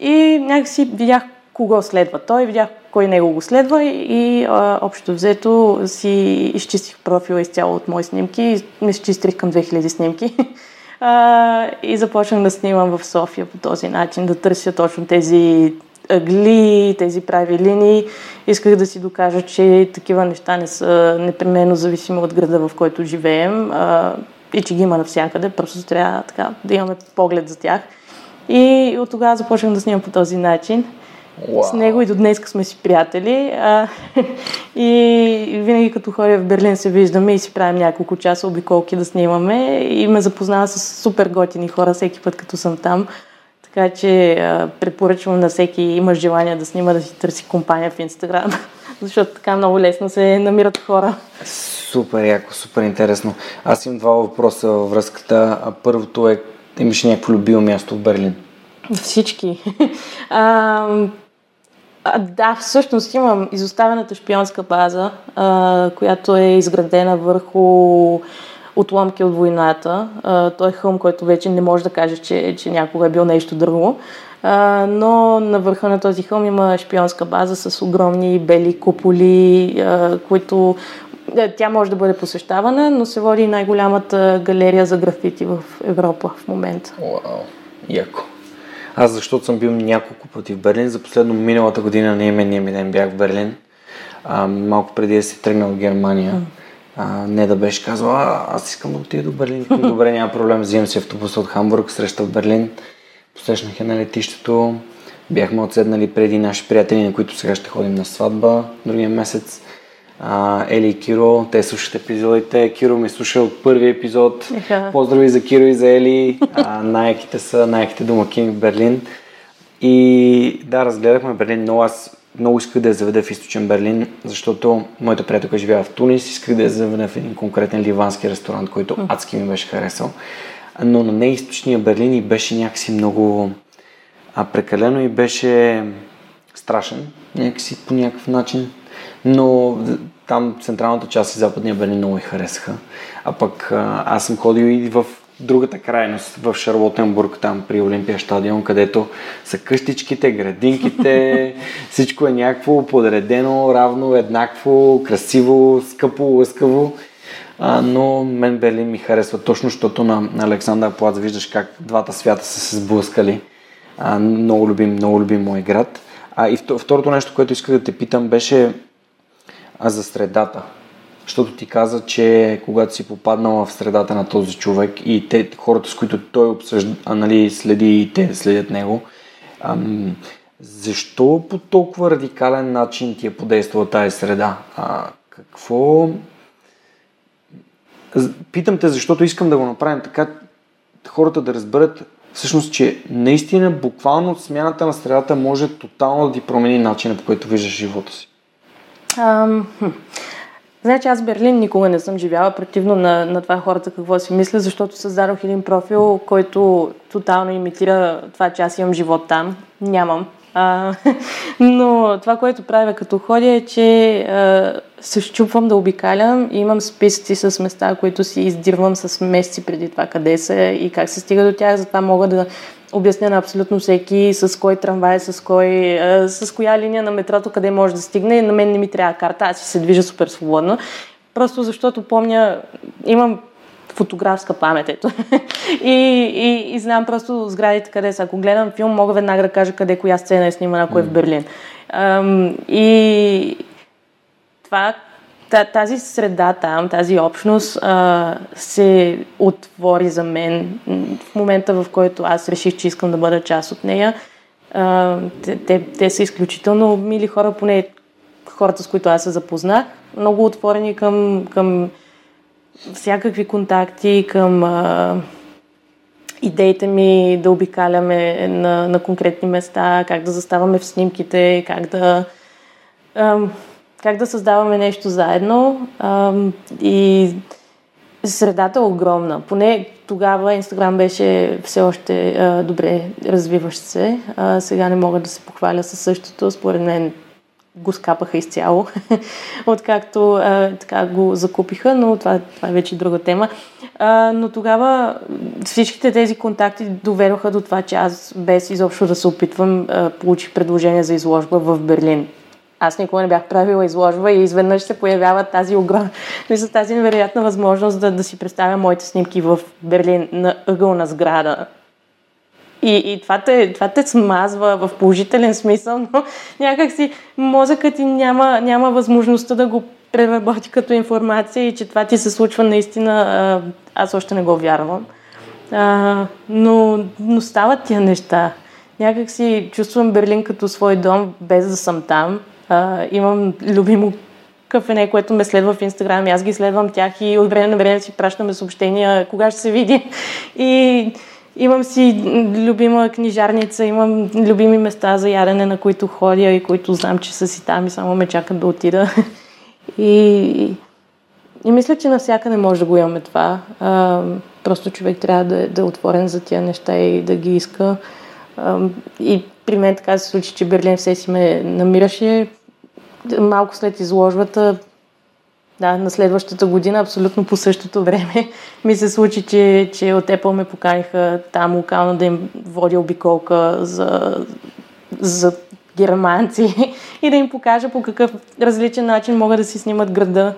[SPEAKER 2] И някакси видях кого следва той, видях кой него го следва и а, общо взето си изчистих профила изцяло от мои снимки ме изчистих към 2000 снимки. А, и започнах да снимам в София по този начин, да търся точно тези ъгли, тези прави линии. Исках да си докажа, че такива неща не са непременно зависими от града, в който живеем а, и че ги има навсякъде. Просто трябва така да имаме поглед за тях. И от тогава започнах да снимам по този начин. Wow. С него и до днес сме си приятели. А, и винаги като ходя в Берлин се виждаме и си правим няколко часа обиколки да снимаме. И ме запознава с супер готини хора всеки път, като съм там. Така че а, препоръчвам на всеки има желание да снима, да си търси компания в Инстаграм, защото така много лесно се намират хора.
[SPEAKER 1] Супер яко, супер интересно. Аз имам два въпроса във връзката. Първото е, имаш някакво любимо място в Берлин?
[SPEAKER 2] Всички. а, а, да, всъщност имам изоставената шпионска база, а, която е изградена върху отломки от войната. А, той е хълм, който вече не може да каже, че, че някога е бил нещо друго. А, но на върха на този хълм има шпионска база с огромни бели куполи, а, които е, тя може да бъде посещавана, но се води най-голямата галерия за графити в Европа в момента.
[SPEAKER 1] Вау, яко. Аз защото съм бил няколко пъти в Берлин, за последно миналата година на именния ми ден бях в Берлин, а, малко преди да си тръгнал в Германия. А, не да беше казал, а, аз искам да отида до Берлин. Добре, няма проблем, взимам си автобуса от Хамбург, среща в Берлин. Посрещнах я на летището. Бяхме отседнали преди наши приятели, на които сега ще ходим на сватба другия месец а, Ели и Киро, те слушат епизодите. Киро ми слуша от първи епизод. Поздрави за Киро и за Ели. А, най-яките са най-яките домакини в Берлин. И да, разгледахме Берлин, но аз много исках да я заведа в източен Берлин, защото моята приятелка живява в Тунис, исках да я заведа в един конкретен ливански ресторант, който адски ми беше харесал. Но на нея източния Берлин и беше някакси много а прекалено и беше страшен, някакси по някакъв начин но там централната част и западния Берлин много ми харесаха. А пък аз съм ходил и в другата крайност, в Шарлотенбург, там при Олимпия стадион, където са къщичките, градинките, всичко е някакво подредено, равно, еднакво, красиво, скъпо, лъскаво. А, но мен Берлин ми харесва точно, защото на, на Александър Плац виждаш как двата свята са се сблъскали. А, много любим, много любим мой град. А и второто нещо, което исках да те питам беше а за средата. Защото ти каза, че когато си попаднала в средата на този човек и те, хората, с които той обсъжда, а, нали, следи и те следят него, ам, защо по толкова радикален начин ти е подействала тази среда? А, какво... Питам те, защото искам да го направим така, хората да разберат всъщност, че наистина буквално смяната на средата може тотално да ти промени начина по който виждаш живота си.
[SPEAKER 2] Ам, Значи аз Берлин никога не съм живяла, противно на, на това хората какво си мисля, защото създадох един профил, който тотално имитира това, че аз имам живот там. Нямам. А, но това, което правя като ходя е, че а, се щупвам да обикалям и имам списъци с места, които си издирвам с месеци преди това къде са и как се стига до тях. Затова мога да обясня на абсолютно всеки с кой трамвай, с, кой, а, с коя линия на метрото къде може да стигне. На мен не ми трябва карта, аз си се движа супер свободно. Просто защото помня, имам фотографска памет, ето. и, и, и знам просто сградите къде са. Ако гледам филм, мога веднага да кажа къде коя сцена е снимана, ако е в Берлин. Ам, и това, тази среда там, тази общност а, се отвори за мен в момента, в който аз реших, че искам да бъда част от нея. А, те, те, те са изключително мили хора, поне хората, с които аз се запознах. Много отворени към, към всякакви контакти, към идеите ми да обикаляме на, на конкретни места, как да заставаме в снимките, как да, а, как да създаваме нещо заедно. А, и средата е огромна. Поне тогава Инстаграм беше все още а, добре развиващ се. А, сега не мога да се похваля със същото. Според мен го скапаха изцяло, откакто а, така го закупиха, но това, това е вече друга тема. А, но тогава всичките тези контакти доведоха до това, че аз без изобщо да се опитвам, а, получих предложение за изложба в Берлин. Аз никога не бях правила изложба и изведнъж се появява тази огромна, тази невероятна възможност да, да си представя моите снимки в Берлин на ъгълна сграда и, и това, те, това те смазва в положителен смисъл, но някак си мозъкът ти няма, няма възможността да го преработи като информация и че това ти се случва наистина, аз още не го вярвам. А, но, но стават тия неща. Някак си чувствам Берлин като свой дом, без да съм там. А, имам любимо кафене, което ме следва в Инстаграм аз ги следвам тях и от време на време си пращаме съобщения кога ще се види. И Имам си любима книжарница, имам любими места за ядене, на които ходя и които знам, че са си там и само ме чакат да отида. И, и мисля, че навсякъде може да го имаме това. А, просто човек трябва да, да е отворен за тия неща и да ги иска. А, и при мен така се случи, че Берлин все си ме намираше. Малко след изложбата Да, на следващата година, абсолютно по същото време, ми се случи, че, че от Apple ме поканиха там локално да им водя обиколка за, за германци и да им покажа по какъв различен начин могат да си снимат града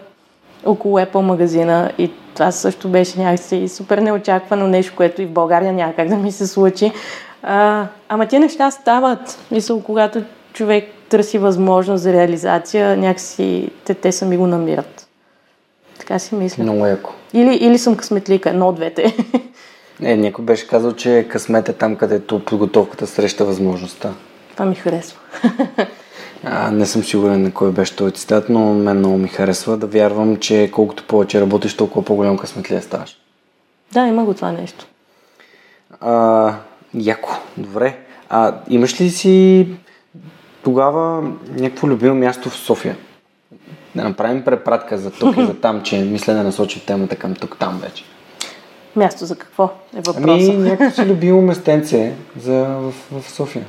[SPEAKER 2] около Apple магазина и това също беше някакси супер неочаквано нещо, което и в България няма да ми се случи. А, ама тези неща стават. Мисъл, когато човек търси възможност за реализация, някакси те, те сами го намират. Така си мисля.
[SPEAKER 1] Много яко.
[SPEAKER 2] Или, или съм късметлика, едно от двете.
[SPEAKER 1] Е, някой беше казал, че късмет е там, където подготовката среща възможността.
[SPEAKER 2] Това ми харесва.
[SPEAKER 1] А, не съм сигурен на кой беше този цитат, но мен много ми харесва да вярвам, че колкото повече работиш, толкова по-голям късметлия ставаш.
[SPEAKER 2] Да, има го това нещо.
[SPEAKER 1] А, яко, добре. А имаш ли си тогава някакво любимо място в София? Да направим препратка за тук и за там, че мисля да насочим темата към тук-там вече.
[SPEAKER 2] Място за какво е въпроса?
[SPEAKER 1] Ами някакво си любимо местенце за, в, в София.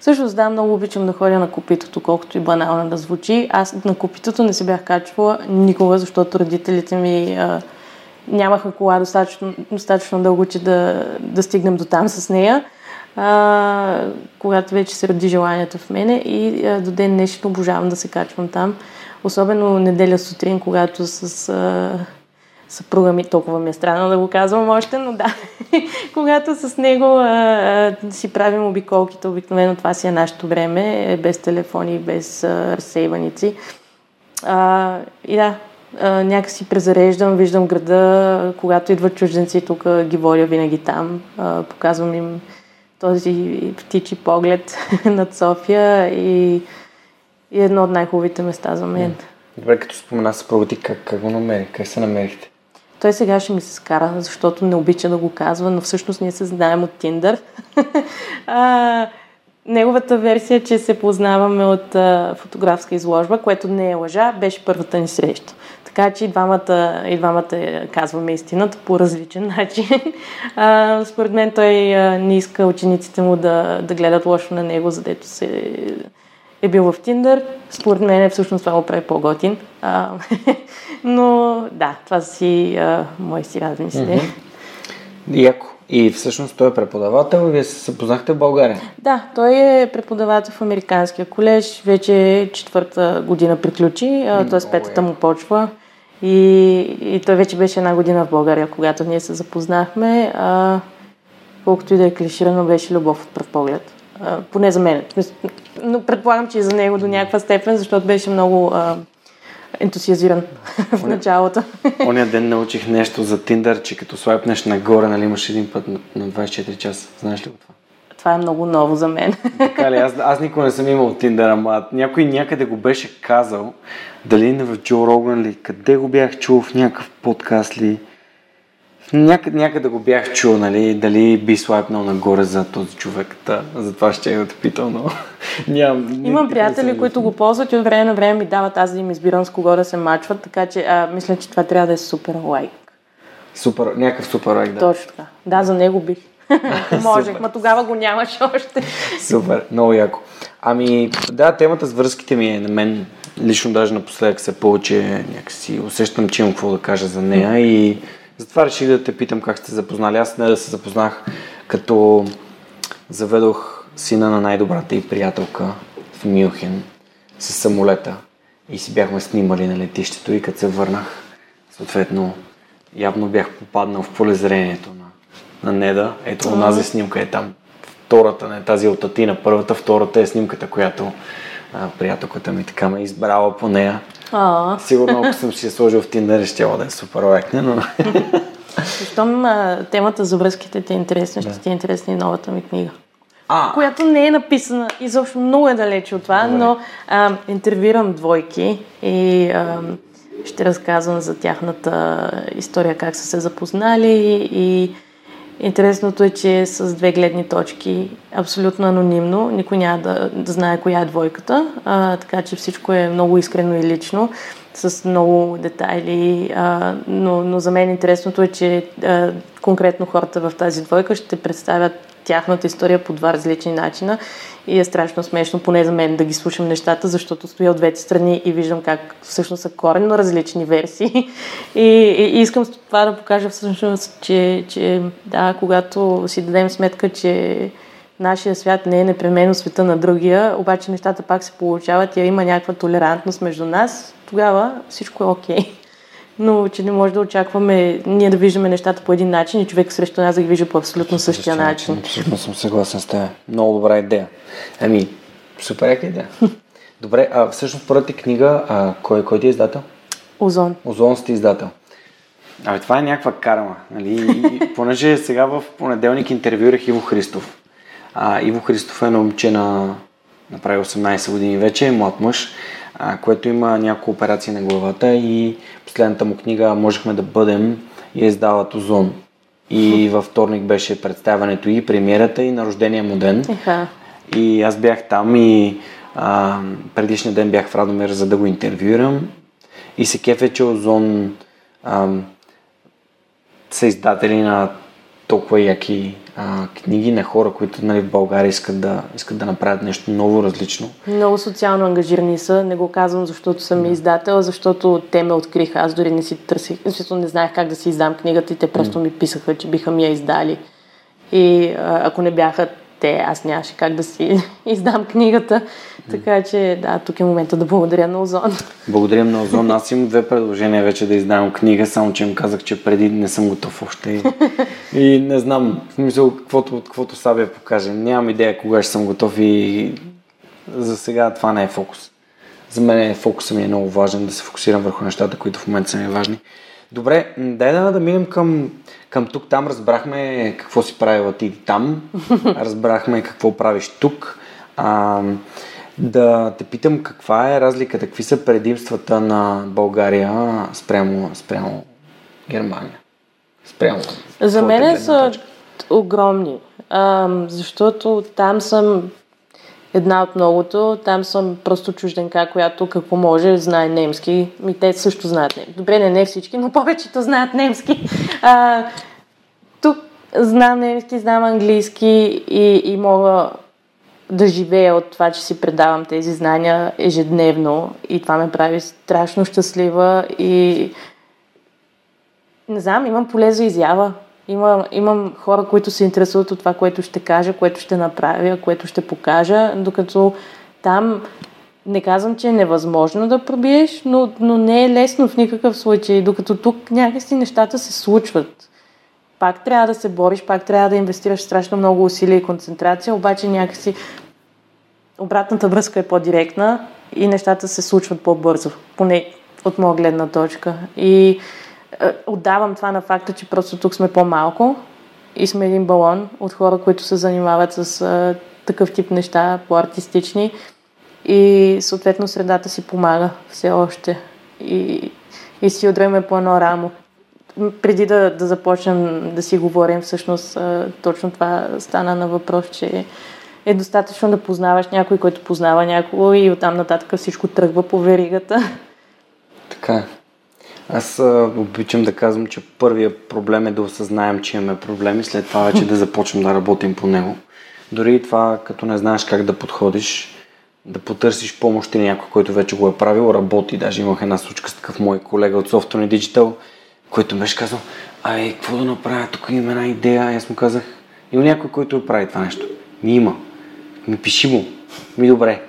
[SPEAKER 2] Също да, много обичам да ходя на копитото, колкото и банално да звучи. Аз на копитото не се бях качвала никога, защото родителите ми а, нямаха кола достатъчно, достатъчно дълго, че да, да стигнем до там с нея. А, когато вече се роди желанието в мене и а, до ден днешен обожавам да се качвам там. Особено неделя сутрин, когато с а, съпруга ми, толкова ми е странно да го казвам още, но да, когато с него а, а, си правим обиколките, обикновено това си е нашето време, е без телефони, без а, разсейваници. А, и да, а, някакси презареждам, виждам града, когато идват чужденци, тук ги водя винаги там, а, показвам им този птичи поглед над София и, и едно от най-хубавите места за мен.
[SPEAKER 1] Добре, като спомена съпруга ти, как, как го намери? Как се намерихте?
[SPEAKER 2] Той сега ще ми се скара, защото не обича да го казва, но всъщност ние се знаем от Тиндър. а, неговата версия, че се познаваме от а, фотографска изложба, което не е лъжа, беше първата ни среща. Така че и двамата, и двамата казваме истината по различен начин. А, според мен той а, не иска учениците му да, да гледат лошо на него, задето се е бил в Тиндър. Според мен всъщност това го прави по-готин. А, но да, това си а, мои си размисли. Mm-hmm.
[SPEAKER 1] Яко. И всъщност той е преподавател вие се запознахте в България?
[SPEAKER 2] Да, той е преподавател в Американския колеж. Вече четвърта година приключи, т.е. петата му почва. И, и той вече беше една година в България, когато ние се запознахме. А, колкото и да е клиширано, беше любов от пръв поглед. А, поне за мен. Но предполагам, че и за него до някаква степен, защото беше много а, ентусиазиран в началото.
[SPEAKER 1] Оня ден научих нещо за Тиндър, че като слайпнеш нагоре, нали имаш един път на, на 24 часа. Знаеш ли го това?
[SPEAKER 2] Това е много ново за мен.
[SPEAKER 1] Така ли? Аз, аз никога не съм имал Тиндър, ама някой някъде го беше казал. Дали не в Джо Роган ли? Къде го бях чул в някакъв подкаст ли? Някъде, някъде го бях чул, нали, дали би слайпнал нагоре за този човек. Та, затова ще да те питам, но нямам.
[SPEAKER 2] Имам приятели, които го ползват и от време на време ми дават аз да им избирам с кого да се мачват, така че а, мисля, че това трябва да е супер лайк.
[SPEAKER 1] Супер, някакъв супер лайк, да.
[SPEAKER 2] Точно така. Да, за него бих. Можех, ма тогава го нямаше още.
[SPEAKER 1] Супер, много яко. Ами, да, темата с връзките ми е на мен лично даже напоследък се получи някакси усещам, че имам какво да кажа за нея и затова реших да те питам как сте запознали. Аз не да се запознах, като заведох сина на най-добрата и приятелка в Мюнхен с самолета и си бяхме снимали на летището и като се върнах, съответно, явно бях попаднал в полезрението на, на Неда. Ето, онази снимка е там. Втората, не тази от Атина. Първата, втората е снимката, която а, приятелката ми така ме е избрала по нея.
[SPEAKER 2] А.
[SPEAKER 1] Сигурно, ако съм си я сложил в Тиндър, ще да е супер лайкне, но...
[SPEAKER 2] Щом темата за връзките ти е интересна, ще
[SPEAKER 1] Да.
[SPEAKER 2] ти е интересна и новата ми книга.
[SPEAKER 1] А,
[SPEAKER 2] Която не е написана, изобщо много е далече от това,
[SPEAKER 1] Добре.
[SPEAKER 2] но а, интервюирам двойки и а, ще разказвам за тяхната история, как са се запознали и интересното е, че е с две гледни точки, абсолютно анонимно, никой няма да, да знае коя е двойката, а, така че всичко е много искрено и лично, с много детайли, а, но, но за мен интересното е, че а, конкретно хората в тази двойка ще представят тяхната история по два различни начина и е страшно смешно, поне за мен, да ги слушам нещата, защото стоя от двете страни и виждам как всъщност са коренно различни версии. И, и искам с това да покажа всъщност, че, че да, когато си дадем сметка, че нашия свят не е непременно света на другия, обаче нещата пак се получават и има някаква толерантност между нас, тогава всичко е окей. Okay. Но че не може да очакваме ние да виждаме нещата по един начин и човек срещу нас да ги вижда по абсолютно същия начин.
[SPEAKER 1] Абсолютно съм съгласен с теб. Много добра идея. Ами, супер яка идея. Добре, а всъщност първата книга, а, кой, кой ти е издател?
[SPEAKER 2] Озон.
[SPEAKER 1] Озон сте издател. Абе, това е някаква карма. Нали? И, понеже сега в понеделник интервюрах Иво Христов. А, Иво Христов е на момче на направи 18 години вече, млад мъж, а, което има няколко операции на главата и последната му книга Можехме да бъдем е издават Озон. И във вторник беше представянето и премиерата и на рождения му ден.
[SPEAKER 2] Еха.
[SPEAKER 1] И аз бях там и а, предишния ден бях в Радомир, за да го интервюирам. И се кефе, че Озон а, са издатели на толкова яки а, книги на хора, които нали, в България искат да, искат да направят нещо ново, различно.
[SPEAKER 2] Много социално ангажирани са. Не го казвам, защото съм да. издател, защото те ме откриха. Аз дори не си търсих, защото не знаех как да си издам книгата и те просто ми писаха, че биха ми я издали. И а, ако не бяха те, аз нямаше как да си издам книгата. Така че, да, тук е момента да благодаря на Озон.
[SPEAKER 1] Благодаря на Озон. Аз имам две предложения вече да издавам книга, само че им казах, че преди не съм готов още. И, и не знам, в смисъл, каквото, каквото Сабия покаже. Нямам идея кога ще съм готов и за сега това не е фокус. За мен фокусът ми е много важен, да се фокусирам върху нещата, които в момента са ми важни. Добре, дай да, да минем към, към тук. Там разбрахме какво си правила ти там. разбрахме какво правиш тук. А, да те питам каква е разликата, какви са предимствата на България спрямо, спрямо Германия? Спрямо.
[SPEAKER 2] За мен са огромни, а, защото там съм една от многото. Там съм просто чужденка, която какво може, знае немски. И те също знаят немски. Добре, не, не всички, но повечето знаят немски. А, тук знам немски, знам английски и, и мога да живея от това, че си предавам тези знания ежедневно и това ме прави страшно щастлива и не знам, имам поле за изява. Има, имам хора, които се интересуват от това, което ще кажа, което ще направя, което ще покажа, докато там не казвам, че е невъзможно да пробиеш, но, но не е лесно в никакъв случай, докато тук някакси нещата се случват. Пак трябва да се бориш, пак трябва да инвестираш страшно много усилия и концентрация, обаче някакси обратната връзка е по-директна и нещата се случват по-бързо, поне от моя гледна точка. И отдавам това на факта, че просто тук сме по-малко и сме един балон от хора, които се занимават с а, такъв тип неща, по-артистични и съответно средата си помага все още и, и си отреме по едно рамо. Преди да, да започнем да си говорим, всъщност а, точно това стана на въпрос, че е достатъчно да познаваш някой, който познава някого и оттам нататък всичко тръгва по веригата.
[SPEAKER 1] Така е. Аз а, обичам да казвам, че първия проблем е да осъзнаем, че имаме проблеми, след това вече да започнем да работим по него. Дори и това, като не знаеш как да подходиш, да потърсиш помощ или някой, който вече го е правил, работи. Даже имах една случка с такъв мой колега от Software Digital, който беше казал, ай, какво да направя, тук има една идея. И аз му казах, има някой, който прави това нещо. Ми има. Ми пиши му. Ми добре.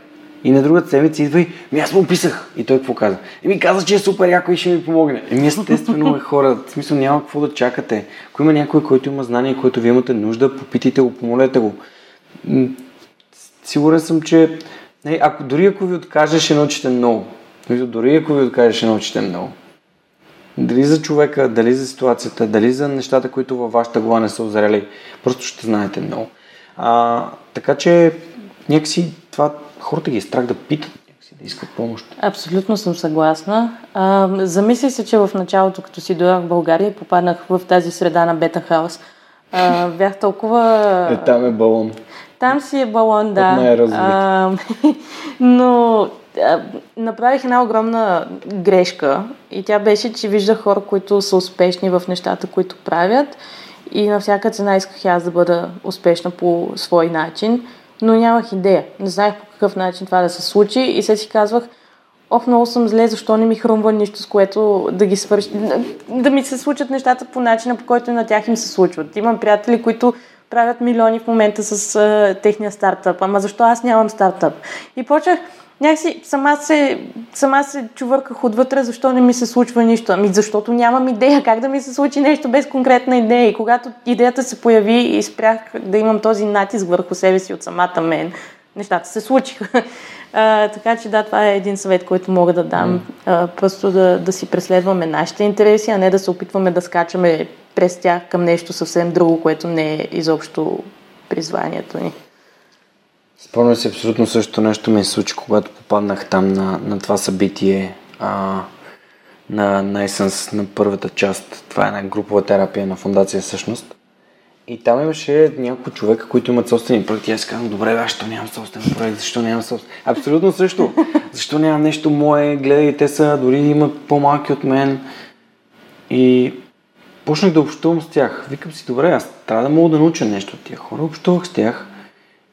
[SPEAKER 1] И на другата седмица идва и ми аз му описах. И той какво каза? И ми каза, че е супер яко и ще ми помогне. Еми естествено е хора. В смисъл няма какво да чакате. Ако има някой, който има знание, който вие имате нужда, попитайте го, помолете го. Сигурен съм, че не, ако, дори ако ви откаже, ще научите много. Дори ако ви откаже, ще научите много. Дали за човека, дали за ситуацията, дали за нещата, които във вашата глава не са озрели, просто ще знаете много. А, така че някакси това хората ги е страх да питат, да искат помощ.
[SPEAKER 2] Абсолютно съм съгласна. А, замисли се, че в началото, като си дойдох в България, попаднах в тази среда на бета хаус. А, бях толкова...
[SPEAKER 1] Е, там е балон.
[SPEAKER 2] Там си е балон, да. А, но а, направих една огромна грешка и тя беше, че виждах хора, които са успешни в нещата, които правят и на всяка цена исках аз да бъда успешна по свой начин, но нямах идея. Не знаех по какъв начин това да се случи и се си казвах, ох, много съм зле, защо не ми хрумва нищо, с което да ги свърши, да ми се случат нещата по начина, по който на тях им се случват. Имам приятели, които правят милиони в момента с а, техния стартъп. Ама защо аз нямам стартъп? И почнах някакси сама се, сама се чувърках отвътре, защо не ми се случва нищо. Ами защото нямам идея как да ми се случи нещо без конкретна идея. И когато идеята се появи и спрях да имам този натиск върху себе си от самата мен, нещата се случиха. А, така че да, това е един съвет, който мога да дам. А, просто да, да си преследваме нашите интереси, а не да се опитваме да скачаме през тях към нещо съвсем друго, което не е изобщо призванието ни.
[SPEAKER 1] Спомням си абсолютно също нещо ми се случи, когато попаднах там на, на това събитие а, на, на на първата част. Това е една групова терапия на фундация всъщност. И там имаше няколко човека, които имат собствени проекти. Аз казвам, добре, аз защо нямам собствен проект, защо нямам собствен... Абсолютно също. Защо нямам нещо мое, гледай, те са, дори имат по-малки от мен. И почнах да общувам с тях. Викам си, добре, аз трябва да мога да науча нещо от тия хора. Общувах с тях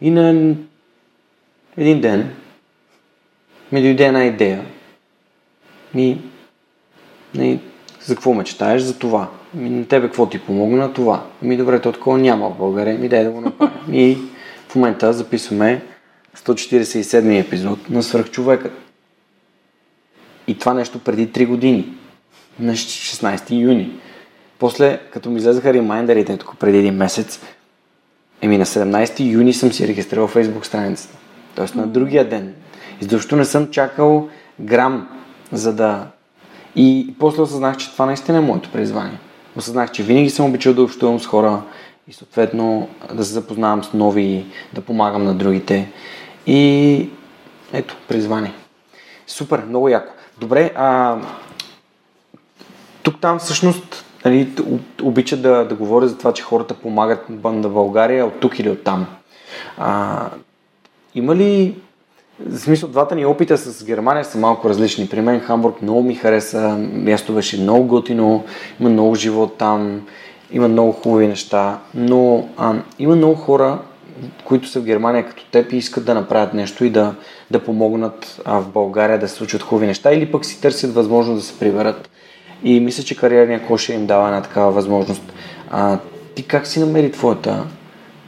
[SPEAKER 1] и на един ден ми дойде една идея. Ми, не, за какво мечтаеш? За това. Ми, на тебе какво ти помогна на това? Ми, добре, то такова няма в България. Ми, дай да го направим. И в момента записваме 147 епизод на Свърхчовекът. И това нещо преди 3 години. На 16 юни. После, като ми излезаха ремайндерите тук преди един месец, еми на 17 юни съм си регистрирал Facebook страницата. Тоест на другия ден. Изобщо не съм чакал грам, за да... И после осъзнах, че това наистина е моето призвание. Осъзнах, че винаги съм обичал да общувам с хора и съответно да се запознавам с нови, да помагам на другите. И ето, призвание. Супер, много яко. Добре, а, тук там всъщност нали, обича да, да говоря за това, че хората помагат на България от тук или от там. А, има ли в смисъл, двата ни опита с Германия са малко различни. При мен Хамбург много ми хареса, място беше много готино, има много живот там, има много хубави неща, но а, има много хора, които са в Германия като теб и искат да направят нещо и да, да помогнат а, в България да се случат хубави неща или пък си търсят възможност да се приберат. И мисля, че кариерния кош им дава една такава възможност. А, ти как си намери твоята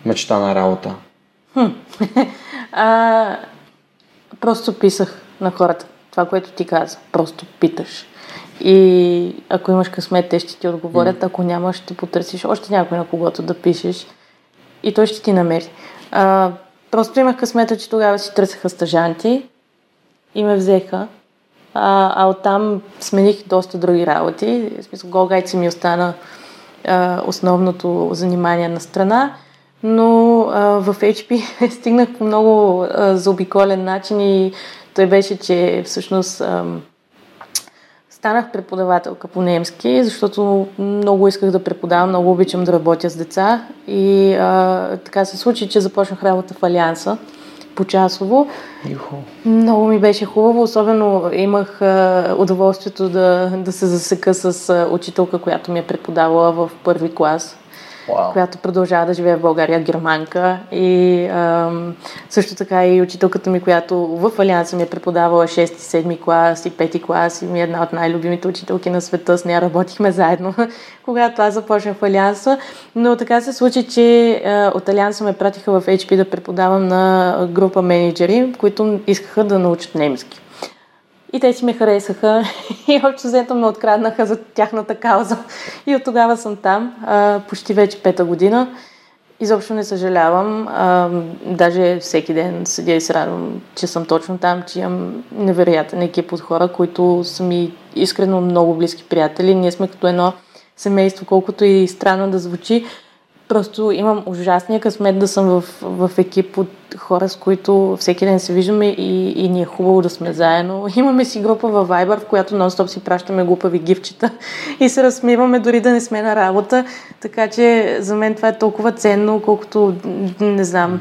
[SPEAKER 1] мечта на работа?
[SPEAKER 2] Хм. А, просто писах на хората. Това, което ти каза. Просто питаш. И ако имаш късмет, те ще ти отговорят. Ако нямаш, ще потърсиш още някой на когото да пишеш. И той ще ти намери. А, просто имах късмета, че тогава си търсеха стъжанти и ме взеха. А, а оттам смених доста други работи. В смисъл, Голгайци ми остана а, основното занимание на страна но а, в HP стигнах по много а, заобиколен начин и той беше, че всъщност а, станах преподавателка по немски, защото много исках да преподавам, много обичам да работя с деца и а, така се случи, че започнах работа в Алианса почасово.
[SPEAKER 1] Юху.
[SPEAKER 2] Много ми беше хубаво, особено имах а, удоволствието да, да се засека с а, учителка, която ми е преподавала в първи клас wow. която продължава да живее в България, германка. И ам, също така и учителката ми, която в Алианса ми е преподавала 6-7 клас и 5 клас и ми е една от най-любимите учителки на света. С нея работихме заедно, когато аз започнах в Алианса. Но така се случи, че а, от Алианса ме пратиха в HP да преподавам на група менеджери, които искаха да научат немски. И те си ме харесаха и общо взето ме откраднаха за тяхната кауза. И от тогава съм там, а, почти вече пета година. Изобщо не съжалявам. А, даже всеки ден седя и се радвам, че съм точно там, че имам невероятен екип от хора, които са ми искрено много близки приятели. Ние сме като едно семейство, колкото и странно да звучи. Просто имам ужасния късмет да съм в, в екип от хора, с които всеки ден се виждаме и, и ни е хубаво да сме заедно. Имаме си група във Viber, в която нон-стоп си пращаме глупави гифчета и се разсмиваме дори да не сме на работа. Така че за мен това е толкова ценно, колкото не знам.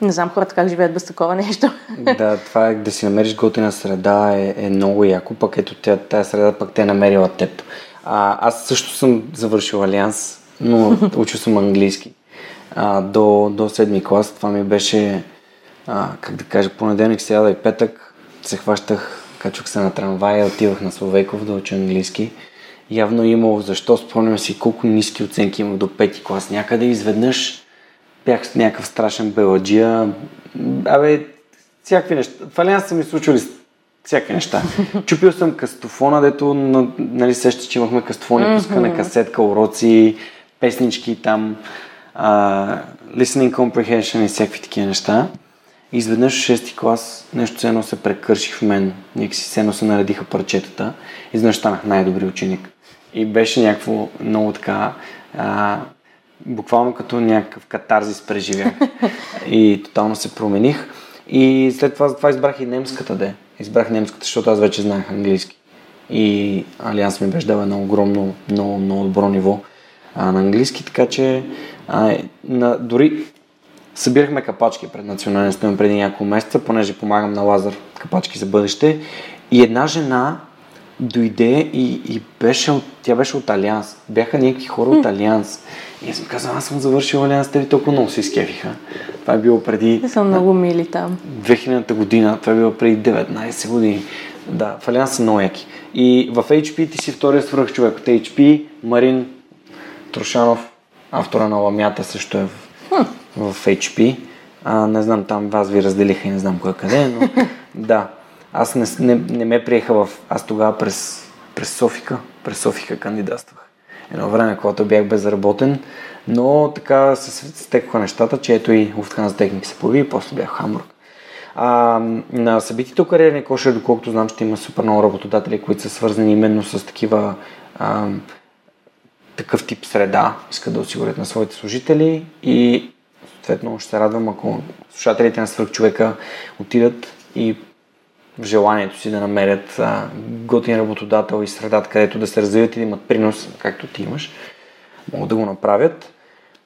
[SPEAKER 2] Не знам хората как живеят без такова нещо.
[SPEAKER 1] Да, това е да си намериш готина среда е, е много яко, пък ето тази среда пък те е намерила теб. А, аз също съм завършил Алианс но учил съм английски. А, до, до седми клас това ми беше, а, как да кажа, понеделник, сряда и петък се хващах, качвах се на трамвая, отивах на Словейков да уча английски. Явно е имало, защо спомням си колко ниски оценки имах до пети клас. Някъде изведнъж бях с някакъв страшен беладжия. Абе, всякакви неща. Алианс са ми случвали всякакви неща. Чупил съм кастофона, дето, нали, сеща, че имахме кастофони, пускане касетка, уроци, песнички там, uh, listening comprehension и всякакви такива неща. Изведнъж в 6 клас нещо ценно се прекърших в мен. Някакси сено се наредиха парчетата. И изведнъж станах най-добри ученик. И беше някакво много така а, буквално като някакъв катарзис преживях. и тотално се промених. И след това, затова избрах и немската де. Избрах немската, защото аз вече знаех английски. И Алианс ми беше дал едно огромно, много, много добро ниво а, на английски, така че а, на, дори събирахме капачки пред национален стадион преди няколко месеца, понеже помагам на Лазар капачки за бъдеще. И една жена дойде и, и беше, тя беше от Алианс. Бяха някакви хора от Алианс. И аз ми казвам, аз съм завършил Алианс, те толкова много се изкефиха. Това е било преди...
[SPEAKER 2] Те са много мили там.
[SPEAKER 1] 2000-та година, това е било преди 19 години. Да, в Алианс са много яки. И в HP ти си втория свръх човек от HP, Марин Трошанов, автора на Ламята също е в, в HP. А, не знам, там вас ви разделиха и не знам кой къде, но да. Аз не, не, не ме приеха в... Аз тогава през, през Софика, през Софика кандидатствах. Едно време, когато бях безработен, но така се стекоха нещата, че ето и Lufthansa Техник се появи и после бях в Хамбург. А, на събитието кариерния кошер, доколкото знам, ще има супер много работодатели, които са свързани именно с такива а, такъв тип среда, искат да осигурят на своите служители и съответно ще се радвам, ако слушателите на свърх човека отидат и в желанието си да намерят а, готин работодател и средата, където да се развиват и да имат принос, както ти имаш, могат да го направят.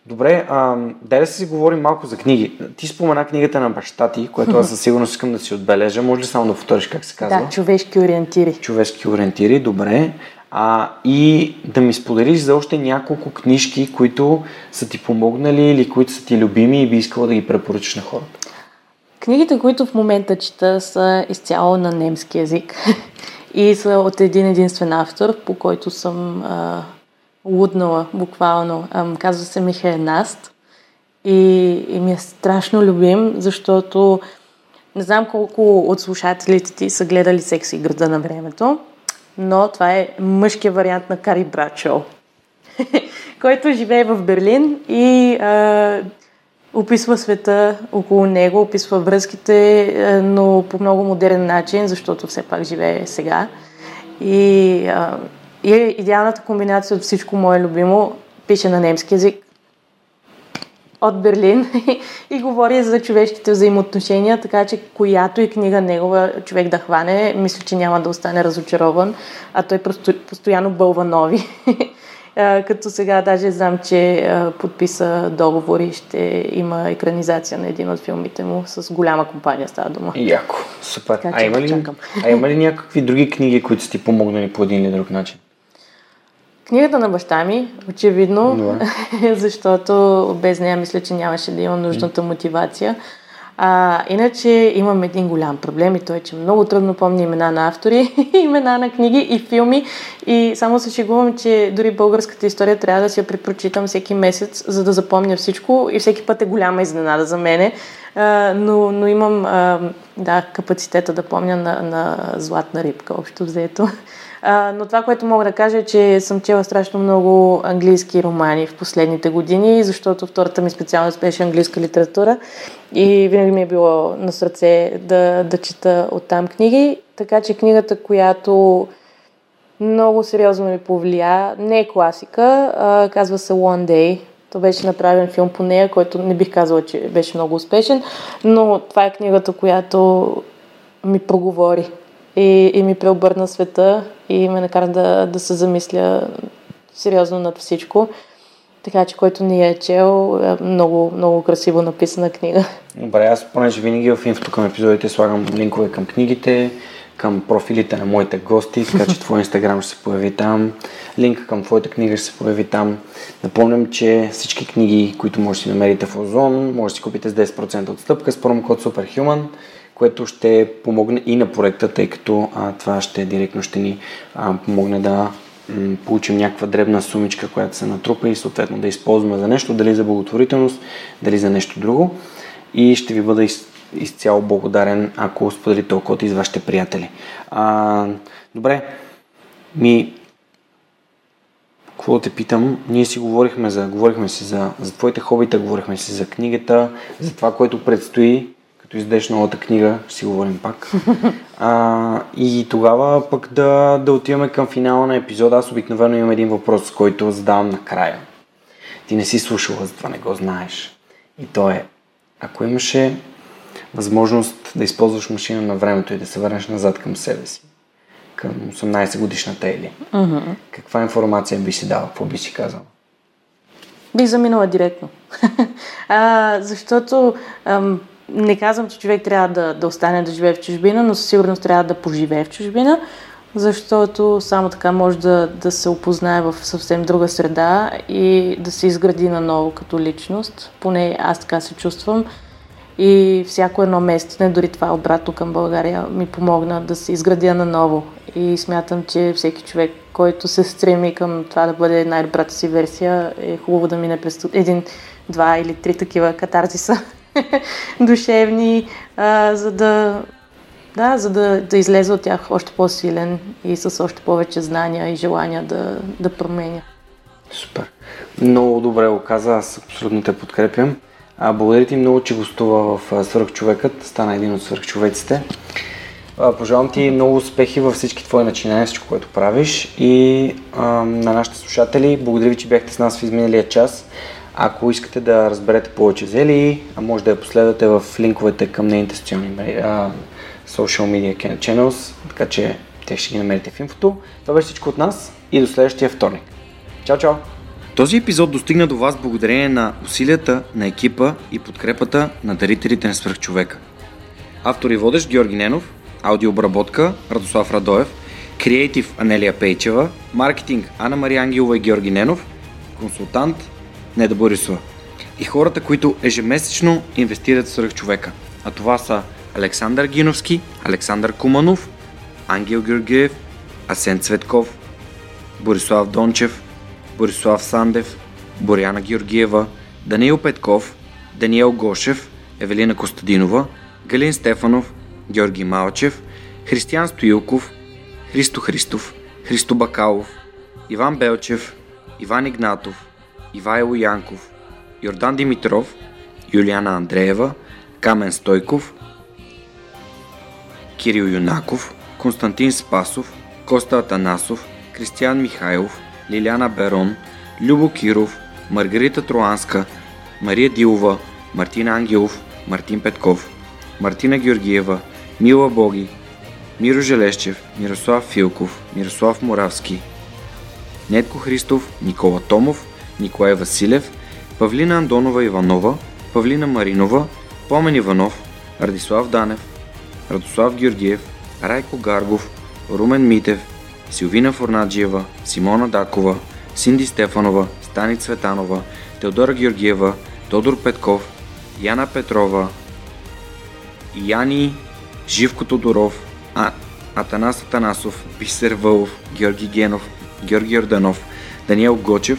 [SPEAKER 1] Добре, а, дай да си говорим малко за книги. Ти спомена книгата на баща ти, което аз със сигурност искам да си отбележа. Може ли само да повториш как се казва?
[SPEAKER 2] Да, човешки ориентири.
[SPEAKER 1] Човешки ориентири, добре. А, и да ми споделиш за още няколко книжки, които са ти помогнали или които са ти любими и би искала да ги препоръчаш на хората.
[SPEAKER 2] Книгите, които в момента чета, са изцяло на немски язик и са от един единствен автор, по който съм а, луднала буквално. А, казва се Михаил Наст и, и ми е страшно любим, защото не знам колко от слушателите ти са гледали секси града на времето, но това е мъжкият вариант на Кари Брачо, който живее в Берлин и а, описва света около него, описва връзките, но по много модерен начин, защото все пак живее сега. И, а, и е идеалната комбинация от всичко мое любимо. Пише на немски язик от Берлин и говори за човешките взаимоотношения, така че която и книга негова човек да хване, мисля, че няма да остане разочарован, а той просто, постоянно бълва нови. като сега даже знам, че подписа договори, ще има екранизация на един от филмите му с голяма компания става дума.
[SPEAKER 1] Яко, супер. Така, а, има ли, а има ли някакви други книги, които са ти помогнали по един или друг начин?
[SPEAKER 2] Книгата на баща ми, очевидно, защото без нея мисля, че нямаше да има нужната мотивация. А, иначе имам един голям проблем и той е, че много трудно помня имена на автори, имена на книги и филми и само се шегувам, че дори българската история трябва да си я препрочитам всеки месец, за да запомня всичко и всеки път е голяма изненада за мене, а, но, но имам а, да, капацитета да помня на, на златна рибка, общо взето. Но това, което мога да кажа е, че съм чела страшно много английски романи в последните години, защото втората ми специалност беше английска литература и винаги ми е било на сърце да, да чета оттам книги. Така че книгата, която много сериозно ми повлия, не е класика, а, казва се One Day. То беше направен филм по нея, който не бих казала, че беше много успешен, но това е книгата, която ми проговори и, и ми преобърна света и ме накара да, да се замисля сериозно над всичко. Така че, който ни е чел, е много, много красиво написана книга.
[SPEAKER 1] Добре, аз понеже винаги в инфото към епизодите слагам линкове към книгите, към профилите на моите гости, така че твой инстаграм ще се появи там, линка към твоята книга ще се появи там. Напомням, че всички книги, които можете да намерите в Озон, може да си купите с 10% отстъпка с промокод SUPERHUMAN, което ще помогне и на проекта, тъй като а, това ще директно ще ни а, помогне да м- получим някаква дребна сумичка, която се натрупа и съответно да използваме за нещо, дали за благотворителност, дали за нещо друго. И ще ви бъда из, изцяло благодарен, ако споделите толкова с вашите приятели. А, добре, ми какво да те питам, ние си говорихме за, говорихме си за, за твоите хобита, говорихме си за книгата, за това, което предстои, като издеш новата книга, ще си говорим пак. А, и тогава пък да, да отиваме към финала на епизода. Аз обикновено имам един въпрос, който задавам накрая. Ти не си слушала, затова не го знаеш. И то е, ако имаше възможност да използваш машина на времето и да се върнеш назад към себе си, към 18 годишната Ели,
[SPEAKER 2] Mm-hmm.
[SPEAKER 1] каква информация би си дала? Какво би си казала?
[SPEAKER 2] Бих заминала директно. а, защото ам, не казвам, че човек трябва да, да остане да живее в чужбина, но със сигурност трябва да поживее в чужбина, защото само така може да, да се опознае в съвсем друга среда и да се изгради наново като личност. Поне аз така се чувствам. И всяко едно местене, дори това обратно към България, ми помогна да се изградя наново. И смятам, че всеки човек, който се стреми към това да бъде най-добрата си версия, е хубаво да мине през един, два или три такива катарзиса душевни, а, за да да, за да, да излезе от тях още по-силен и с още повече знания и желания да, да променя.
[SPEAKER 1] Супер. Много добре го каза, аз абсолютно те подкрепям. А, благодаря ти много, че гостува в Свърхчовекът, стана един от свърхчовеците. А, пожелавам ти много успехи във всички твои начинания, всичко, което правиш и а, на нашите слушатели. Благодаря ви, че бяхте с нас в изминалия час. Ако искате да разберете повече за Ели, а може да я последвате в линковете към нейните социални social media channels, така че те ще ги намерите в инфото. Това беше всичко от нас и до следващия вторник. Чао, чао! Този епизод достигна до вас благодарение на усилията на екипа и подкрепата на дарителите на свръхчовека. Автор и водещ Георги Ненов, аудиообработка Радослав Радоев, креатив Анелия Пейчева, маркетинг Ана Мария Ангелова и Георги Ненов, консултант Неда Борисова. И хората, които ежемесечно инвестират в свръхчовека. А това са Александър Гиновски, Александър Куманов, Ангел Георгиев, Асен Цветков, Борислав Дончев, Борислав Сандев, Боряна Георгиева, Даниил Петков, Даниел Гошев, Евелина Костадинова, Галин Стефанов, Георги Малчев, Християн Стоилков, Христо Христов, Христо Бакалов, Иван Белчев, Иван Игнатов, Ивайло Янков, Йордан Димитров, Юлиана Андреева, Камен Стойков, Кирил Юнаков, Константин Спасов, Коста Атанасов, Кристиян Михайлов, Лиляна Берон, Любо Киров, Маргарита Троанска, Мария Дилова, Мартин Ангелов, Мартин Петков, Мартина Георгиева, Мила Боги, Миро Желещев, Мирослав Филков, Мирослав Моравски, Нетко Христов, Никола Томов, Николай Василев, Павлина Андонова Иванова, Павлина Маринова, Помен Иванов, Радислав Данев, Радослав Георгиев, Райко Гаргов, Румен Митев, Силвина Форнаджиева, Симона Дакова, Синди Стефанова, Стани Цветанова, Теодора Георгиева, Тодор Петков, Яна Петрова, Яни Живко Тодоров, а, Атанас Атанасов, Бисер Вълов, Георги Генов, Георги Орданов, Даниел Гочев,